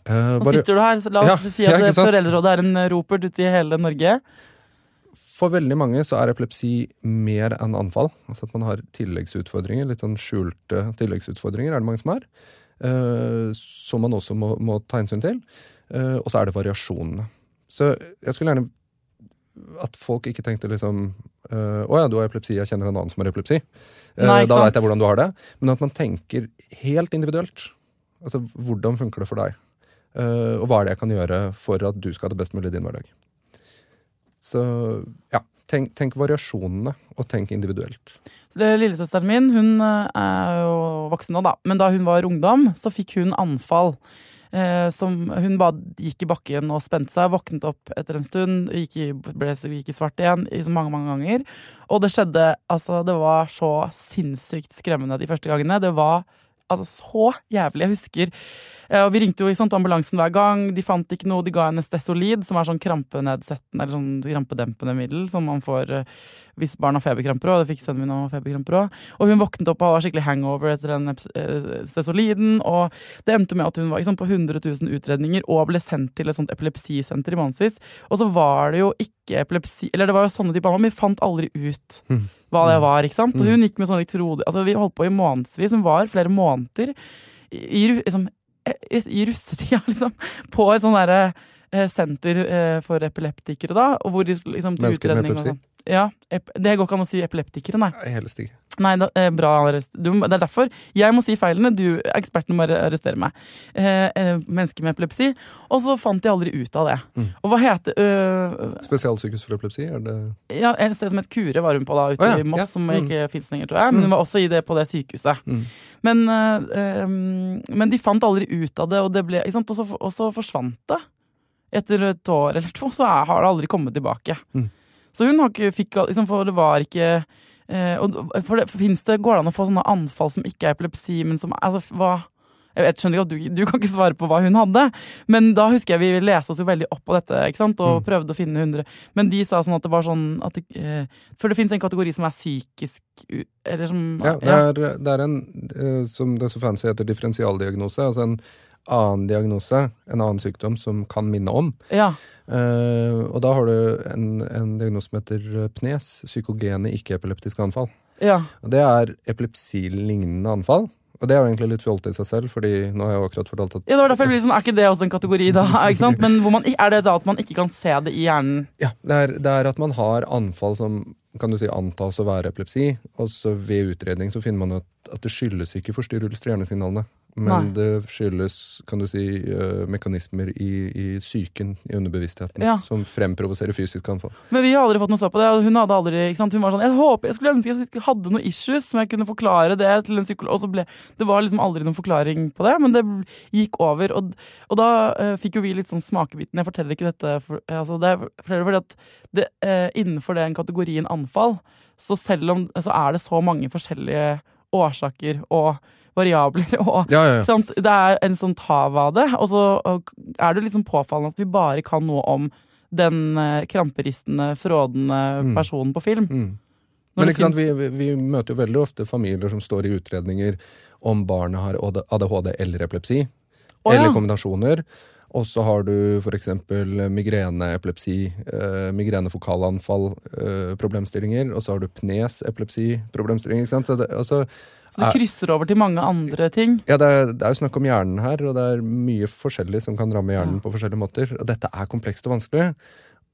Eh, Nå bare- sitter du her, så la oss Ja, si at ja. Foreldrerådet er en ropert ute i hele Norge. For veldig mange så er epilepsi mer enn anfall. Altså at man har tilleggsutfordringer, litt sånn skjulte tilleggsutfordringer er det mange som har. Uh, som man også må, må ta hensyn til. Uh, og så er det variasjonene. Så jeg skulle gjerne at folk ikke tenkte liksom uh, Å ja, du har epilepsi, jeg kjenner en annen som har epilepsi. Nei, da veit jeg hvordan du har det. Men at man tenker helt individuelt. Altså, hvordan funker det for deg? og hva er det jeg kan gjøre for at du skal ha det best mulig i din hverdag? Så ja, tenk, tenk variasjonene, og tenk individuelt. Lillesøsteren min hun eh, er jo voksen nå, da. Men da hun var ungdom, så fikk hun anfall. Eh, som Hun bare gikk i bakken og spente seg, våknet opp etter en stund, gikk i, ble, gikk i svart igjen mange mange ganger. Og det skjedde Altså, det var så sinnssykt skremmende de første gangene. Det var altså så jævlig. Jeg husker og vi ringte jo sant, ambulansen hver gang. De fant ikke noe. De ga henne Stesolid, som er sånn krampenedsettende eller sånn krampedempende middel som man får uh, hvis barn har feberkramper òg. Det fikk sønnen min og feberkramper òg. Og hun våknet opp og var skikkelig hangover etter den uh, Stesoliden. Og det endte med at hun var sant, på 100 000 utredninger og ble sendt til et sånt epilepsisenter i månedsvis. Og så var det jo ikke epilepsi Eller det var jo sånne typer men vi fant aldri ut mm. hva det var. ikke sant? Og hun gikk med sånn elektrode Altså, vi holdt på i månedsvis. Hun var flere måneder i, liksom, i russetida, liksom, på et sånn derre eh, senter eh, for epileptikere, da. Og hvor de liksom, Mennesker med epilepsi? Sånn. Ja, Det går ikke an å si epileptikere, nei. Helst ikke. Nei, da, eh, bra. Du, det er derfor jeg må si feilene. Du, eksperten, må arrestere meg. Eh, eh, mennesker med epilepsi. Og så fant de aldri ut av det. Mm. Og hva heter øh, Spesialsykehus for epilepsi? Er det Ja, Et sted som het Kure var hun på da, ute ah, ja. i Moss, ja. som mm. ikke fins lenger, tror jeg. Men hun mm. var også i det på det sykehuset. Mm. Men, øh, men, de fant aldri ut av det, og, det ble, og, så, og så forsvant det. Etter et år eller to så har det aldri kommet tilbake. Mm. Så hun har ikke, fikk liksom, For det var ikke for det, finnes det, Går det an å få sånne anfall som ikke er epilepsi, men som altså, hva, jeg vet, skjønner ikke at du, du, kan ikke svare på hva hun hadde, men da husker jeg vi leste oss jo veldig opp på dette ikke sant? og mm. prøvde å finne 100. Men de sa sånn at det var sånn at det, eh, For det fins en kategori som er psykisk eller som Ja, det er, det er en eh, som det så fancy heter differensialdiagnose. Altså en annen diagnose, en annen sykdom, som kan minne om. Ja. Uh, og da har du en, en diagnose som heter PNES, psykogene ikke-epileptiske anfall. Ja. Og det er epilepsilignende anfall. Og det er jo egentlig litt fjolte i seg selv, fordi nå har jeg jo akkurat fortalt at Ja, det var derfor jeg blir sånn, Er ikke det også en kategori, da? ikke sant? Men man, er det da at man ikke kan se det i hjernen? Ja, det er, det er at man har anfall som kan du si antas å være epilepsi, og så ved utredning så finner man at, at det skyldes ikke forstyrrelser i hjernesignalene. Men Nei. det skyldes kan du si, uh, mekanismer i, i psyken, i underbevisstheten, ja. som fremprovoserer fysisk anfall. Men vi har aldri fått noe svar på det. Hun hadde aldri, ikke sant? Hun var sånn Jeg håper, jeg skulle ønske jeg hadde noen issues som jeg kunne forklare det til en psykolog. Og så ble, Det var liksom aldri noen forklaring på det, men det gikk over. Og, og da uh, fikk jo vi litt sånn smakebiten. Jeg forteller ikke dette for, altså det er fordi at det, uh, innenfor den kategorien anfall, så selv om så er det så mange forskjellige årsaker og variabler. Og, ja, ja, ja. Det er en sånn tav av det. Og så er det liksom påfallende at vi bare kan noe om den uh, kramperistende, frådende mm. personen på film. Mm. Men ikke sant, vi, vi, vi, møter jo veldig ofte familier som står i utredninger om barnet har ADHD eller epilepsi. Oh, eller kombinasjoner. Og så har du f.eks. migrene, epilepsi, eh, migrenefokalanfall, eh, problemstillinger. Og så har du pnes, epilepsi, problemstillinger. ikke sant? Så det, altså, så det krysser over til mange andre ting? Ja, det er, det er, jo snakk om hjernen her, og det er mye forskjellig som kan ramme hjernen ja. på forskjellige måter. Og dette er komplekst og vanskelig.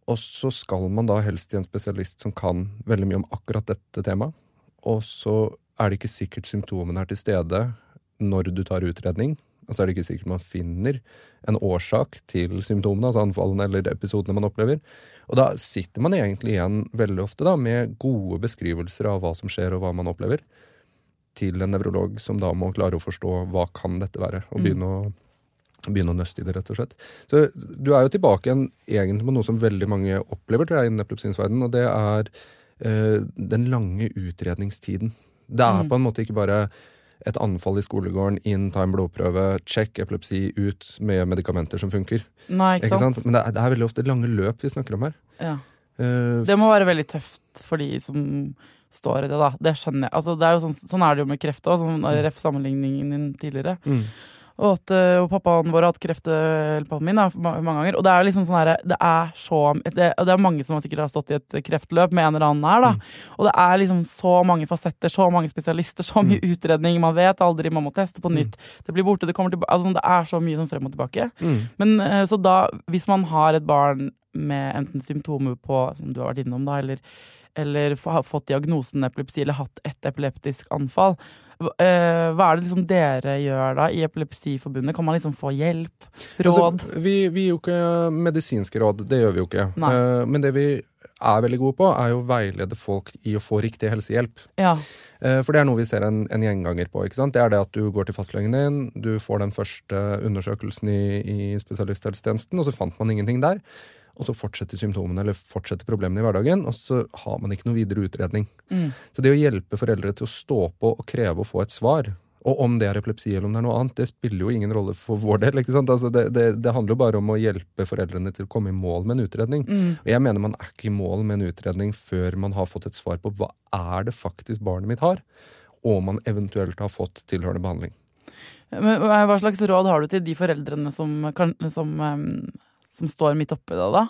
Og så skal man da helst til en spesialist som kan veldig mye om akkurat dette temaet. Og så er det ikke sikkert symptomene er til stede når du tar utredning. Og så er det ikke sikkert man finner en årsak til symptomene, altså anfallene eller episodene man opplever. Og da sitter man egentlig igjen veldig ofte da med gode beskrivelser av hva som skjer og hva man opplever til en nevrolog som da må klare å forstå hva kan dette være, og mm. begynne, å, begynne å nøste i det, rett og slett. Så du er jo tilbake igjen egentlig på noe som veldig mange opplever tror jeg, innen epilepsiens verden, og det er øh, den lange utredningstiden. Det er mm. på en måte ikke bare et anfall i skolegården, inn, ta en blodprøve, check epilepsi ut med medikamenter som funker. Nei, ikke, ikke sant? sant? Men det er, det er, veldig ofte lange løp vi snakker om her. Ja. Uh, det må være veldig tøft for de som står i det, da. Det skjønner jeg. Altså, det er jo sånn, sånn er det jo med kreft òg, sånn, ref sammenligningen din tidligere. Mm. Og, at, eh, og pappaen vår har hatt kreft, eh, eller pappaen min, da, mange ganger. Og det er jo liksom sånn her, det er så det, det er mange som sikkert har stått i et kreftløp med en eller annen her, da. Og det er liksom så mange fasetter, så mange spesialister, så mye utredning. Man vet aldri, man må teste på nytt. Det blir borte, det kommer tilbake. Altså, det er så mye sånn frem og tilbake. Men eh, så da, hvis man har et barn med enten symptomer på, som du har vært innom, da, eller, eller har fått diagnosen epilepsi, eller hatt et epileptisk anfall, hva- eh, hva er det liksom dere gjør da i Epilepsiforbundet? Kan man liksom få hjelp? Råd? Altså, vi, vi gir jo ikke medisinske råd, det gjør vi jo ikke. Nei. Eh, men det vi er veldig gode på, er jo å veilede folk i å få riktig helsehjelp. ja. Eh, For det er noe vi ser en, en gjenganger på. ikke sant? Det er det at du går til fastlegen din, du får den første undersøkelsen i, i spesialisthelsetjenesten, og så fant man ingenting der. Og så fortsetter symptomene eller fortsetter problemene i hverdagen, og så har man ikke noe videre utredning. Mm. Så det å hjelpe foreldre til å stå på og kreve å få et svar, og om det er epilepsi eller om det er noe annet, det spiller jo ingen rolle for vår del. ikke sant? Altså det, det, det handler jo bare om å hjelpe foreldrene til å komme i mål med en utredning. Mm. Og jeg mener man er ikke i mål med en utredning før man har fått et svar på hva er det faktisk barnet mitt har, og man eventuelt har fått tilhørende behandling. Men hva slags råd har du til de foreldrene som, kan, som, em, som står midt oppi det, da?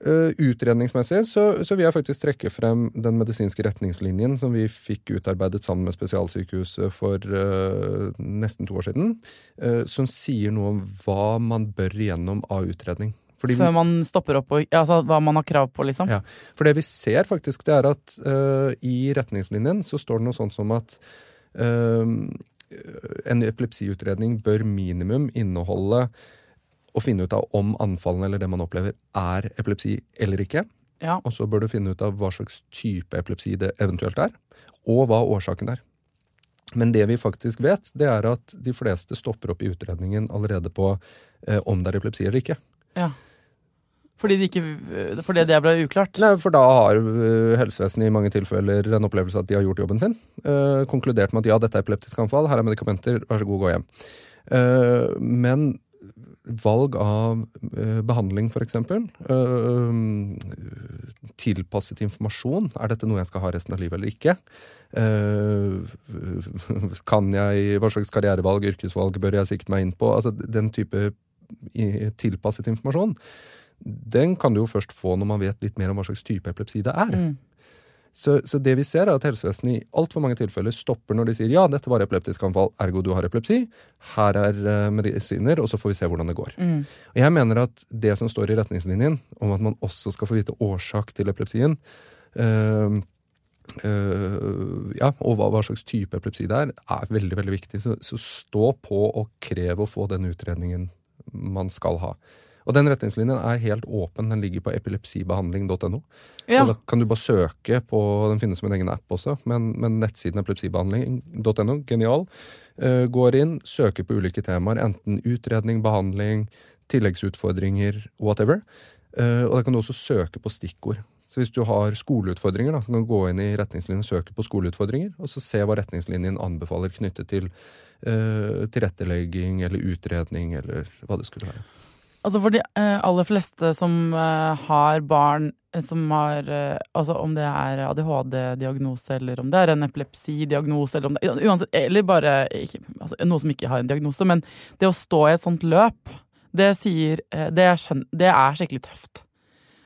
Uh, utredningsmessig så, så vil jeg faktisk trekke frem den medisinske retningslinjen som vi fikk utarbeidet sammen med Spesialsykehuset for uh, nesten to år siden, uh, som sier noe om hva man bør igjennom av utredning. Fordi Før man stopper opp og Altså hva man har krav på, liksom? Ja, For det vi ser faktisk, det er at i retningslinjen så står det noe sånt som at en epilepsiutredning bør minimum inneholde å finne ut av om anfallene eller det man opplever, er epilepsi eller ikke. Ja. Og så bør du finne ut av hva slags type epilepsi det eventuelt er, og hva årsaken er. Men det vi faktisk vet, det er at de fleste stopper opp i utredningen allerede på eh, om det er epilepsi eller ikke. ja. Fordi, det ikke, fordi det ble uklart? Nei, for da har øh, helsevesenet i mange tilfeller en opplevelse at de har gjort jobben sin. Eh, konkludert med at ja, dette er epileptisk anfall, her er medikamenter, vær så god, gå hjem. Eh, men valg av øh, behandling, eksempel. øh, tilpasset informasjon. Er dette noe jeg skal ha resten av livet eller ikke? Eh, kan jeg, Hva slags karrierevalg, yrkesvalg bør jeg sikte meg inn på? Altså, den type tilpasset informasjon den kan du jo først få når man vet litt mer om hva slags type epilepsi det er. Mm. Så, så det vi ser er at helsevesenet i altfor mange tilfeller stopper når de sier ja, dette var epileptisk anfall, ergo du har epilepsi, her er eh, medisiner, og så får vi se hvordan det går. Mm. Og jeg mener at det som står i retningslinjen, om at man også skal få vite årsak til epilepsien, øh, øh, ja, og hva, hva slags type epilepsi det er, er veldig veldig viktig. Så, så stå på og krev å få den utredningen man skal ha. Og den retningslinjen er helt åpen. Den ligger på epilepsibehandling.no. Ja. Og da kan du bare søke på Den finnes som en egen app også, men, men nettsiden epilepsibehandling.no, genial. Uh, går inn, søker på ulike temaer, enten utredning, behandling, tilleggsutfordringer, whatever. Uh, og da kan du også søke på stikkord. Så hvis du har skoleutfordringer, da, så kan du gå inn i retningslinjen og søke på skoleutfordringer, og så se hva retningslinjen anbefaler knyttet til uh, tilrettelegging eller utredning eller hva det skulle være. Altså for de eh, aller fleste som eh, har barn eh, som har Altså om det er ADHD-diagnose, eller om det er en epilepsidiagnose, eller om det Uansett, eller bare ikke, altså, noe som ikke har en diagnose. Men det å stå i et sånt løp, det sier Det, er skjønn- det er skikkelig tøft.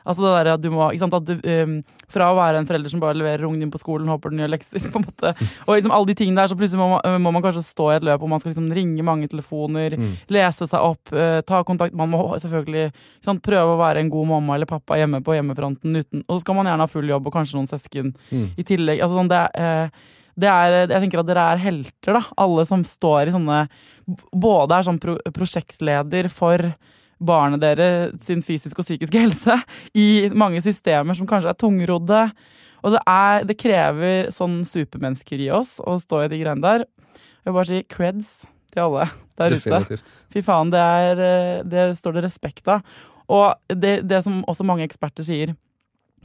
Altså det der at du må, ikke sant, at du, um, Fra å være en forelder som bare leverer ungen din på skolen, håper den gjør lekser, på en måte, og liksom alle de tingene der, så plutselig må man, må man kanskje stå i et løp hvor man skal liksom ringe mange telefoner, lese seg opp, uh, ta kontakt Man må selvfølgelig ikke sant, prøve å være en god mamma eller pappa hjemme på hjemmefronten, uten, og så skal man gjerne ha full jobb og kanskje noen søsken Mm. i tillegg. Altså, sånn, det, eh, det er, jeg tenker at dere er helter, da. Alle som står i sånne Både er sånn pro prosjektleder for barnet deres sin fysiske og psykiske helse i mange systemer som kanskje er tungrodde. Og det, er, det krever sånn supermennesker i oss å stå i de greiene der. Jeg vil bare si creds til alle der ute. Definitivt. Fy faen, det, er, eh, det står det respekt av. Og det, det som også mange eksperter sier,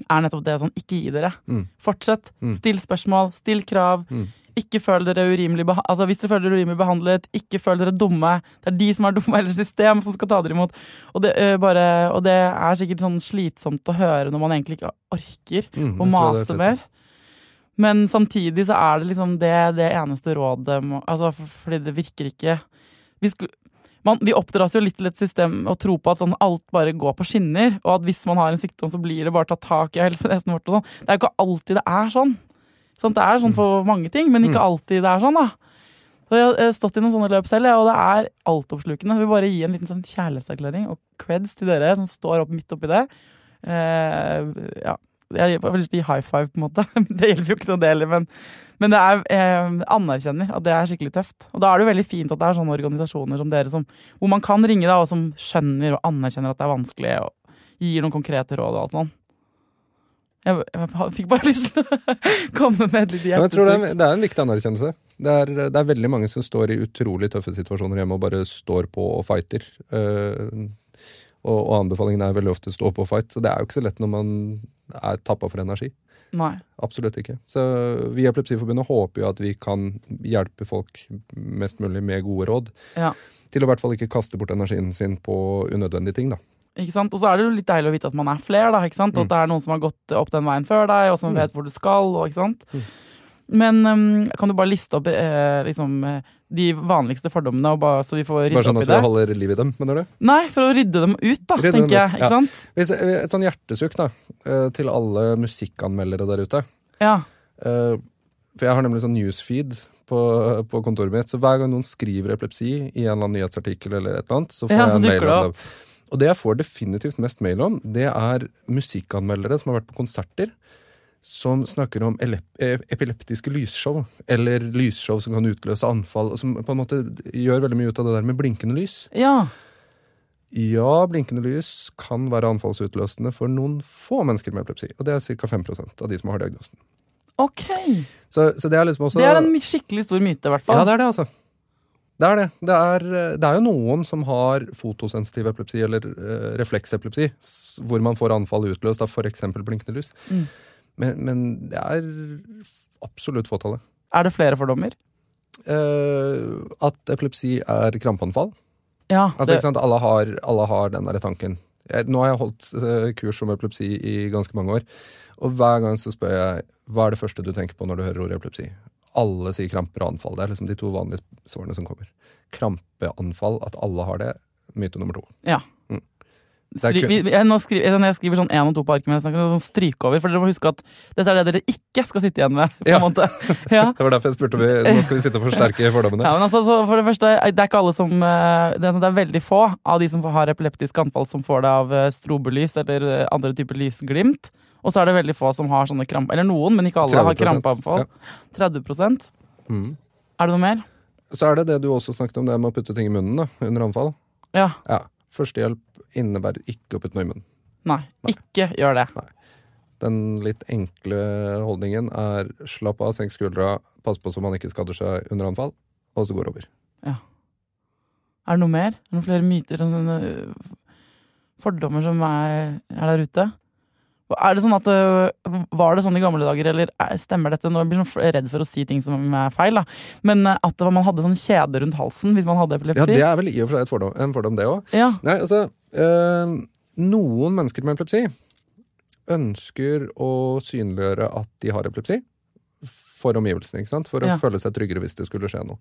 er nettopp det sånn ikke gi dere. Mm. Fortsett. Mm. Still spørsmål, still krav. Mm. Ikke føl dere urimelig altså Hvis dere føler dere urimelig behandlet, ikke føl dere dumme. Det er de som er dumme, eller system som skal ta dere imot. Og det, uh, bare, og det er sikkert sånn slitsomt å høre når man egentlig ikke orker Mm, å mase mer. Men samtidig så er det liksom det, det eneste rådet altså, for, Fordi det virker ikke vi, man, vi oppdras jo litt til et system og tro på at sånn, alt bare går på skinner, og at hvis man har en sykdom, så blir det bare tatt tak i helsevesenet vårt. og sånn. Det er jo ikke alltid det er sånn. Sant? Det er sånn for mange ting, men ikke alltid det er sånn. da. Så Jeg har stått i noen sånne løp selv, og det er altoppslukende. Jeg vil bare gi en liten sånn kjærlighetserklæring og creds til dere som står opp midt oppi det. Uh, ja, jeg har lyst til å gi high five, på en måte. Det hjelper jo ikke noe det heller, men, men det er, jeg anerkjenner at det er skikkelig tøft. Og da er det jo veldig fint at det er sånne organisasjoner som dere, som, hvor man kan ringe, da, og som skjønner og anerkjenner at det er vanskelig, og gir noen konkrete råd og alt sånn. Jeg, jeg fikk bare lyst til å komme med et lite Men det det er en viktig anerkjennelse. Det er, det er veldig mange som står i utrolig tøffe situasjoner hjemme og bare står på og fighter. Uh, og, og anbefalingen er veldig ofte stå på og fight, så det er jo ikke så lett når man er tappa for energi. Nei. Absolutt ikke. Så vi i Epilepsiforbundet håper jo at vi kan hjelpe folk mest mulig med gode råd. Ja. Til å i hvert fall ikke kaste bort energien sin på unødvendige ting, da. Ikke sant? Og så er det jo litt deilig å vite at man er flere, da. Ikke sant? Og Mm. at det er noen som har gått opp den veien før deg, og som vet hvor du skal. Og, ikke sant? Men um, kan du bare liste opp eh, liksom, eh, de vanligste fordommene, og bare, så vi får rydde Bare sånn opp at i det? vi holder liv i dem, mener du? Nei, for å rydde dem ut, da, Rydde tenker ut, jeg. Ikke ja. sant? Hvis, et sånn hjertesukk da, eh, til alle musikkanmeldere der ute. Ja. Eh, For jeg har nemlig sånn newsfeed på, på kontoret mitt, så hver gang noen skriver epilepsi i en eller annen nyhetsartikkel, eller et eller annet, så får Ja, så jeg en mail om det. Og det jeg får definitivt mest mail om, det er musikkanmeldere som har vært på konserter, som snakker om eh, epileptiske lysshow, eller lysshow som kan utløse anfall, som på en måte gjør veldig mye ut av det der med blinkende lys. ja. Ja, blinkende lys kan være anfallsutløsende for noen få mennesker med epilepsi. Og det er ca. 5% av de som har diagnosen. Ok. Så, så det er liksom også Det er en skikkelig stor myte, i hvert fall. Ja, det er det, altså. Det er det. Det er, det er jo noen som har fotosensitiv epilepsi eller uh, refleksepilepsi, hvor man får anfall utløst av f.eks. blinkende lys. Mm. Men, men det er absolutt fåtallet. Er det flere fordommer? Uh, at epilepsi er krampeanfall. Ja. Altså, ikke sant? Alle har, alle har den der tanken. Jeg, nå har jeg holdt uh, kurs om epilepsi i ganske mange år. Og hver gang så spør jeg hva er det første du tenker på når du hører ordet epilepsi. Alle sier kramper og anfall. Det er liksom de to vanlige svarene som kommer. Krampeanfall, at alle har det. Myte nummer to. ja. Det Stry, kun- vi, jeg, nå skriver, når jeg skriver sånn én og to på arket, sånn stryk over for dere må huske at dette er det dere ikke skal sitte igjen med. Ja. Ja. Det var derfor jeg spurte om vi, nå skal vi sitte og forsterke fordommene. Ja, men altså, så for det første, det er ikke alle som eh, Det er det er veldig få av de som har epileptisk anfall, som får det av eh, strobelys eller eh, andre typer lysglimt. Og så er det veldig få som har sånne krampe... Eller noen, men ikke alle har 30%, krampeanfall. 30 Mm. Er det noe mer? Så er det det du også snakket om, det med å putte ting i munnen da, under anfall. Ja. Ja, Førstehjelp innebærer ikke å putte noe i munnen. Nei. Ikke gjør det. Den litt enkle holdningen er slapp av, senk skuldra, pass på så man ikke skader seg under anfall, og så går det over. Er det noe mer? Er det noen flere myter og øh, fordommer som er, er der ute? Er det sånn at, øh, Var det sånn i gamle dager, eller er- stemmer dette? Nå blir jeg sånn redd for å si ting som er feil, da. Men øh, at man hadde sånn kjede rundt halsen hvis man hadde epilepsi? Ja, det er vel i og for seg fordom, en fordom, det òg. Ja. Nei, altså øh, Noen mennesker med epilepsi ønsker å synliggjøre at de har epilepsi for omgivelsene, ikke sant? For å Ja. føle seg tryggere hvis det skulle skje noe.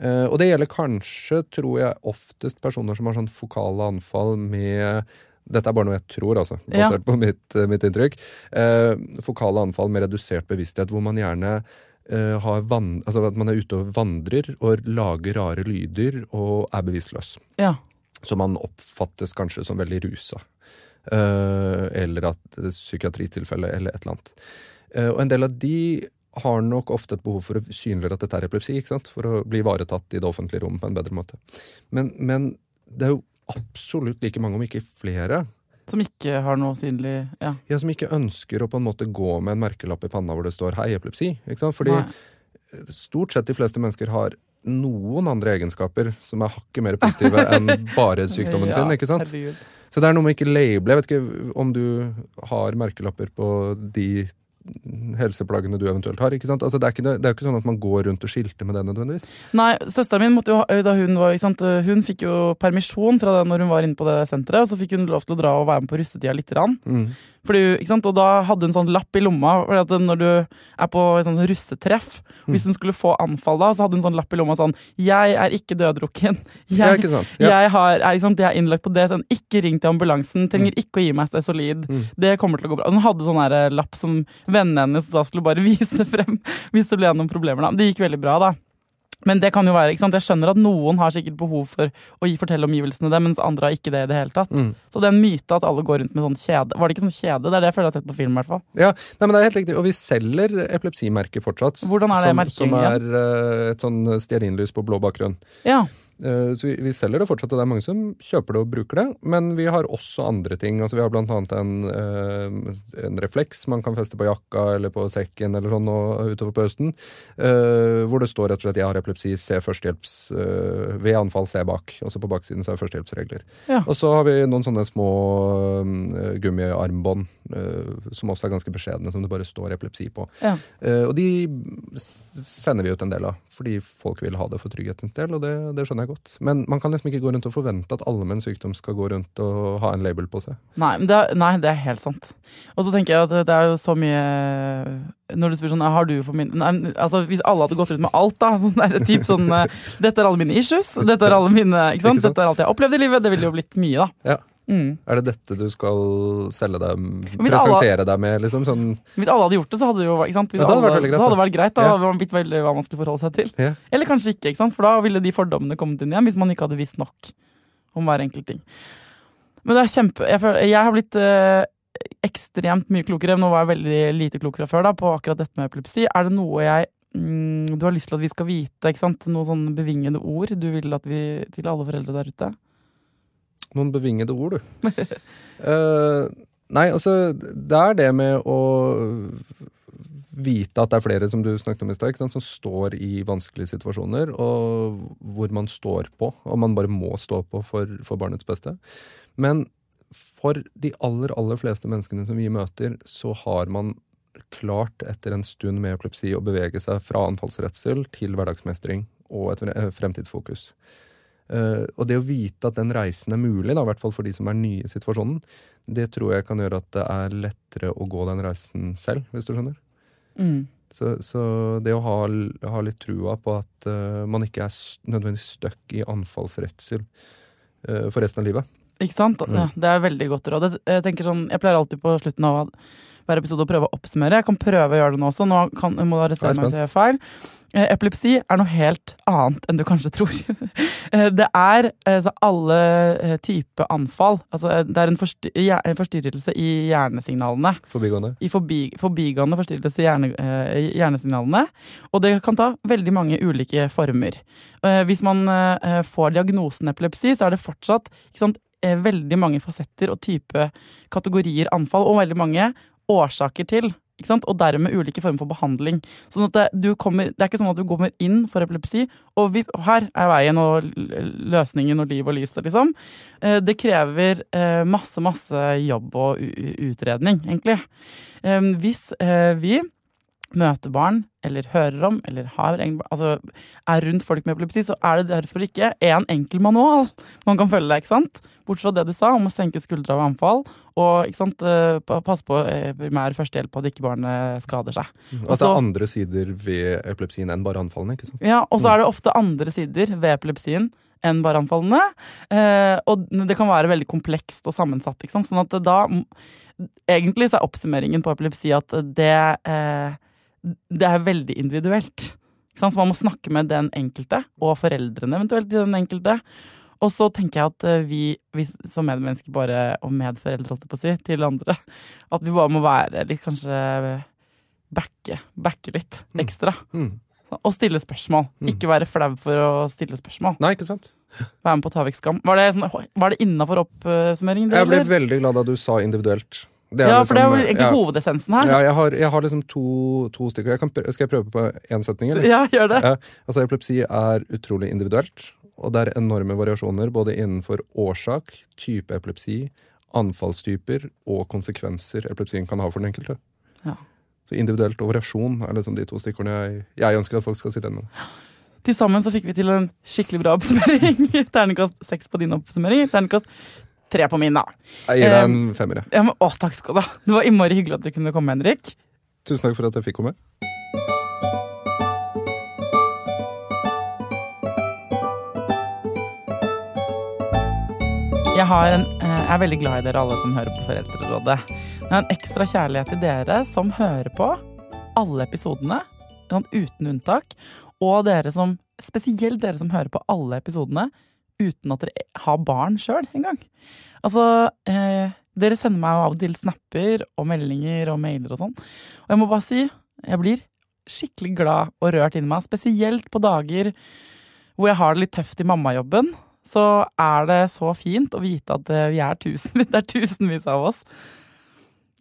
Eh, og det gjelder kanskje, tror jeg, oftest personer som har sånn fokale anfall med dette er bare noe jeg tror, altså, Ja. basert på mitt, eh, mitt inntrykk. Eh, fokale anfall med redusert bevissthet, hvor man gjerne eh, har van, altså at man er ute og vandrer og lager rare lyder og er bevisstløs. ja. Så man oppfattes kanskje som veldig rusa. Eh, eller at det er psykiatritilfelle, eller et eller annet. Eh, og en del av de har nok ofte et behov for å synliggjøre at dette er epilepsi, ikke sant? for å bli ivaretatt i det offentlige rom på en bedre måte. Men, men det er jo absolutt like mange, om ikke flere, Som ikke har noe synlig Ja. ja, som ikke ønsker å på en måte gå med en merkelapp i panna hvor det står 'hei, epilepsi'. ikke sant? Fordi Nei. stort sett de fleste mennesker har noen andre egenskaper som er hakket mer positive enn bare sykdommen sin. ikke sant? herregud. Så det er noe med ikke label. Jeg vet ikke om du har merkelapper på de helseplagene du eventuelt har. ikke sant? Altså, det, er ikke, det er jo ikke sånn at man går rundt og skilter med det nødvendigvis. Nei, søsteren min måtte jo da hun var ikke sant, Hun fikk jo permisjon fra det når hun var inne på det senteret, og så fikk hun lov til å dra og være med på russetida lite grann. Mm. Fordi? Og da hadde hun sånn lapp i lomma. Fordi at når du er på et sånn russetreff, hvis hun skulle få anfall da, så hadde hun sånn lapp i lomma sånn 'Jeg er ikke døddrukken'. Jeg, ikke? Ja. jeg, har, er, ikke jeg er innlagt på det. Sånn, ikke ring til ambulansen. Trenger ikke å gi meg Stesolid. Det kommer til å gå bra. Og hun hadde sånn her, lapp som vennene hennes da skulle bare vise frem hvis det ble noen problemer. da. Det gikk veldig bra, da. Men det kan jo være, ikke sant? jeg skjønner at noen har sikkert behov for å fortelle omgivelsene det, mens andre har ikke det i det hele tatt. Mm. Så det er en myte at alle går rundt med sånn kjede. Var det ikke sånn kjede? Det er det jeg føler jeg har sett på film. i hvert fall. Ja, nei, men det er helt riktig. Og vi selger epilepsimerket fortsatt. Hvordan er det som, merking, Som ja? er uh, et sånn stearinlys på blå bakgrunn. Ja, Så vi, vi selger det fortsatt, og det er mange som kjøper det og bruker det. Men vi har også andre ting. Altså Vi har annet en, eh, en refleks man kan feste på jakka eller på sekken eller sånn og utover på høsten. eh, Hvor det står rett og slett 'Jeg har epilepsi, se førstehjelps eh, Ved anfall, se bak'. Også på baksiden så er førstehjelpsregler. Ja. Og så har vi noen sånne små gummiarmbånd eh, som også er ganske beskjedne, som det bare står epilepsi på. ja. Eh, og de sender vi ut en del av, fordi folk vil ha det for trygghetens del, og det, det skjønner jeg godt. Men man kan liksom ikke gå rundt og forvente at alle med en sykdom skal gå rundt og ha en label på seg. Nei, men det, er- nei, det er helt sant. Og så tenker jeg at det- det er jo så mye Når du spør sånn Har du for min nei, altså, Hvis alle hadde gått rundt med alt, da. Sånn der, typ sånn eh, Dette er alle mine issues. Dette er alle mine Ikke sant? Ikke sant? Dette er alt jeg har opplevd i livet. Det ville jo blitt mye, da. Ja. Mm. Er det dette du skal selge dem, presentere alle- deg med, liksom? Sånn Hvis alle hadde gjort det, så hadde det jo? Hvis Ja, det hadde alle, vært greit, så hadde det da. vært greit. Da hadde man veldig hva man skulle forholde seg til. Ja. Eller kanskje ikke, ikke for da ville de fordommene kommet inn igjen hvis man ikke hadde visst nok om hver enkelt ting. Men det er kjempe Jeg, føler, jeg har blitt øh, ekstremt mye klokere. Nå var jeg veldig lite klok fra før da, på akkurat dette med epilepsi. Er det noe jeg mm, du har lyst til at vi skal vite? Noen sånne bevingede ord du vil at vi til alle foreldre der ute? Noen bevingede ord, du. uh, nei, altså, det er det med å vite at det er flere som du snakket om i sted, som står i vanskelige situasjoner, og hvor man står på, og man bare må stå på for, for barnets beste. Men for de aller, aller fleste menneskene som vi møter, så har man klart etter en stund med epilepsi å bevege seg fra anfallsredsel til hverdagsmestring og et fre- fremtidsfokus. Eh, og det å vite at den reisen er mulig, da, i hvert fall for de som er nye i situasjonen, det tror jeg kan gjøre at det er lettere å gå den reisen selv, hvis du skjønner. Mm. Så, så det å ha, ha litt trua på at uh, man ikke er nødvendigvis stuck i anfallsredsel uh, for resten av livet. Ikke sant? Mm. Ja, det er veldig godt råd. Jeg, tenker sånn, jeg pleier alltid på slutten av hver episode å prøve å oppsummere. Jeg kan prøve å gjøre det nå også. Nå kan, må Jeg er meg hvis jeg gjør feil. Eh, Epilepsi er noe helt annet enn du kanskje tror. Eh, det er altså, alle eh, type anfall. Altså, eh, det er en, forstyrrelse i hjernesignalene. Forbigående. I forbi forbigående forstyrrelse i hjerne, eh, hjernesignalene. Og det kan ta veldig mange ulike former. Eh, hvis man eh, får diagnosen epilepsi, så er det fortsatt sant, eh, veldig mange fasetter og type kategorier anfall, og veldig mange årsaker til. Og dermed ulike former for behandling. Sånn at det, kommer, det er ikke sånn at du kommer inn for epilepsi, og vi, her er veien og løsningen og liv og lyset, liksom. Eh, Det krever eh, masse, masse jobb og utredning, egentlig. Eh, Hvis vi møter barn, eller hører om, eller har egen, altså, er rundt folk med epilepsi, så er det derfor ikke en enkel manual man kan følge. ikke sant? Bortsett fra det du sa om å senke skuldra ved anfall, og ikke sant, eh, passe på eh, primær førstehjelp på at ikke barnet skader seg. At det er andre sider ved epilepsien enn bare anfallene. ikke sant? Ja, Og så er det ofte andre sider ved epilepsien enn bare anfallene. Eh, og det kan være veldig komplekst og sammensatt. Ikke sant? Sånn at da Egentlig så er oppsummeringen på epilepsi at det, eh, det er veldig individuelt. Så man må snakke med den enkelte, og foreldrene eventuelt til den enkelte. Og så tenker jeg at eh, vi, vi som medmennesker bare, og medforeldre, holdt jeg på å si, til andre, at vi bare må være litt kanskje backe, backe litt ekstra. Mm. Og stille spørsmål. Mm. Ikke være flau for å stille spørsmål. Nei, ikke sant? Være med på å ta vekk skam. Var det, sånn, var det innafor oppsummeringen? Jeg ble veldig glad da du sa individuelt. Ja, for det er jo liksom, egentlig ja. hovedessensen her. Ja, jeg har, jeg har liksom to, to stykker. Jeg kan, skal jeg prøve på én setning? eller? Ja, gjør det. Ja, altså Epilepsi er utrolig individuelt, og det er enorme variasjoner både innenfor årsak, type epilepsi, anfallstyper og konsekvenser epilepsien kan ha for den enkelte. Ja. Så individuelt og variasjon er liksom de to stikkordene jeg, jeg ønsker at folk skal sitte igjen med. Til sammen så fikk vi til en skikkelig bra oppsummering. Ternekast seks på din oppsummering. Terningkast tre på min, da. Jeg gir deg en femmer. jeg. Ja, men, å, takk skal du ha. Det var innmari hyggelig at du kunne komme, Henrik. Tusen takk for at jeg fikk komme. Jeg, har en, eh, jeg er veldig glad i dere alle som hører på Foreldrerådet. Jeg har en ekstra kjærlighet til dere som hører på alle episodene, sånn uten unntak. Og dere som, spesielt dere som hører på alle episodene uten at dere har barn sjøl engang. Altså, eh, dere sender meg av og til snapper og meldinger og mailer og sånn. Og jeg må bare si, jeg blir skikkelig glad og rørt inni meg, spesielt på dager hvor jeg har det litt tøft i mammajobben så er det så fint å vite at eh, vi er tusenvis, det er tusenvis av oss.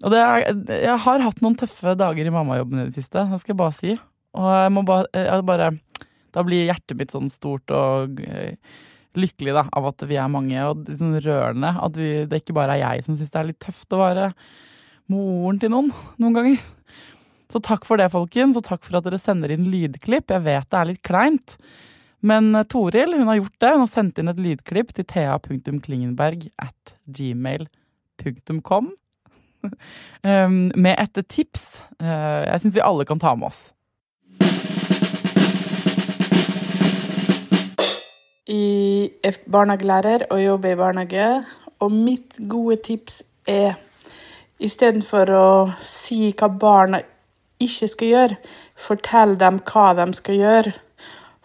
Og er, jeg har hatt noen tøffe dager i mammajobben i det siste, det skal jeg bare si. Og jeg må bare, jeg bare Da blir hjertet mitt sånn stort og eh, lykkelig da, av at vi er mange, og litt sånn rørende. At vi, det ikke bare er jeg som syns det er litt tøft å være moren til noen noen ganger. Så takk for det, folkens, og takk for at dere sender inn lydklipp. Jeg vet det er litt kleint. Men eh, Toril hun har gjort det. Hun har sendt inn et lydklipp til thea.klingenberg at gmail.com. um, med et tips uh, jeg syns vi alle kan ta med oss. Er barnehagelærer og jobber i barnehage. Og mitt gode tips er istedenfor å si hva barna ikke skal gjøre, fortell dem hva de skal gjøre.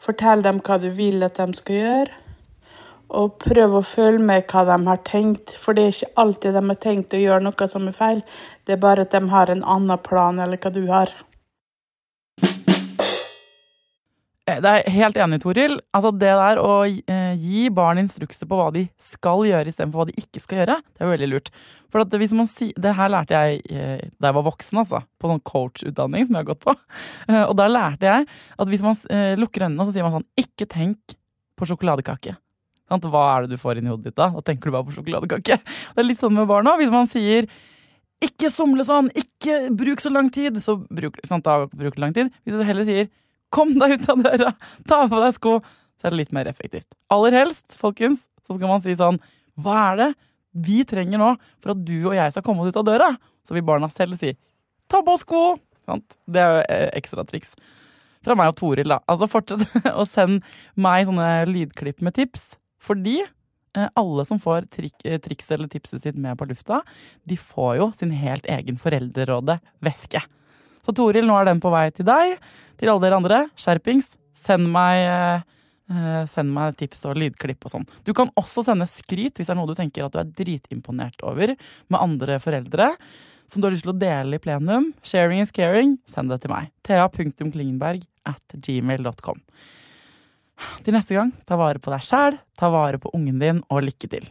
Fortell dem hva du vil at de skal gjøre. Og prøv å følge med hva de har tenkt, for det er ikke alltid de har tenkt å gjøre noe som er feil. Det er bare at de har en annen plan eller hva du har. Det er helt enig, Toril. Altså Det der å eh, gi barn instrukser på hva de skal gjøre istedenfor hva de ikke skal gjøre, det er veldig lurt. For at hvis man si, Det her lærte jeg eh, da jeg var voksen, altså. På sånn coachutdanning som jeg har gått på. Eh, og da lærte jeg at hvis man eh, lukker øynene, så sier man sånn Ikke tenk på sjokoladekake. Hva er det du får inn i hodet ditt da? Da tenker du bare på sjokoladekake. Det er litt sånn med barna. Hvis man sier ikke somle sånn, ikke bruk så lang tid, så bruk, sant, da bruk lang tid. Hvis du heller sier Kom deg ut av døra! Ta på deg sko! Så er det litt mer effektivt. Aller helst, folkens, så skal man si sånn Hva er det vi trenger nå for at du og jeg skal komme oss ut av døra? Så vil barna selv si Ta på sko! Sant? Det er jo eh, ekstra triks. Fra meg og Toril, da. Altså fortsett å sende meg sånne lydklipp med tips. Fordi eh, alle som får trik, trikset triks eller tipset sitt med på lufta, de får jo sin helt egen Foreldrerådet-veske. Så Toril, nå er den på vei til deg. Til alle dere andre, skjerpings. Send meg, eh, send meg tips og lydklipp og sånn. Du kan også sende skryt hvis det er noe du tenker at du er dritimponert over med andre foreldre. Som du har lyst til å dele i plenum. Sharing is caring. Send det til meg. thea.klingenberg at gmail.com. Til neste gang, ta vare på deg sjæl, ta vare på ungen din, og lykke til.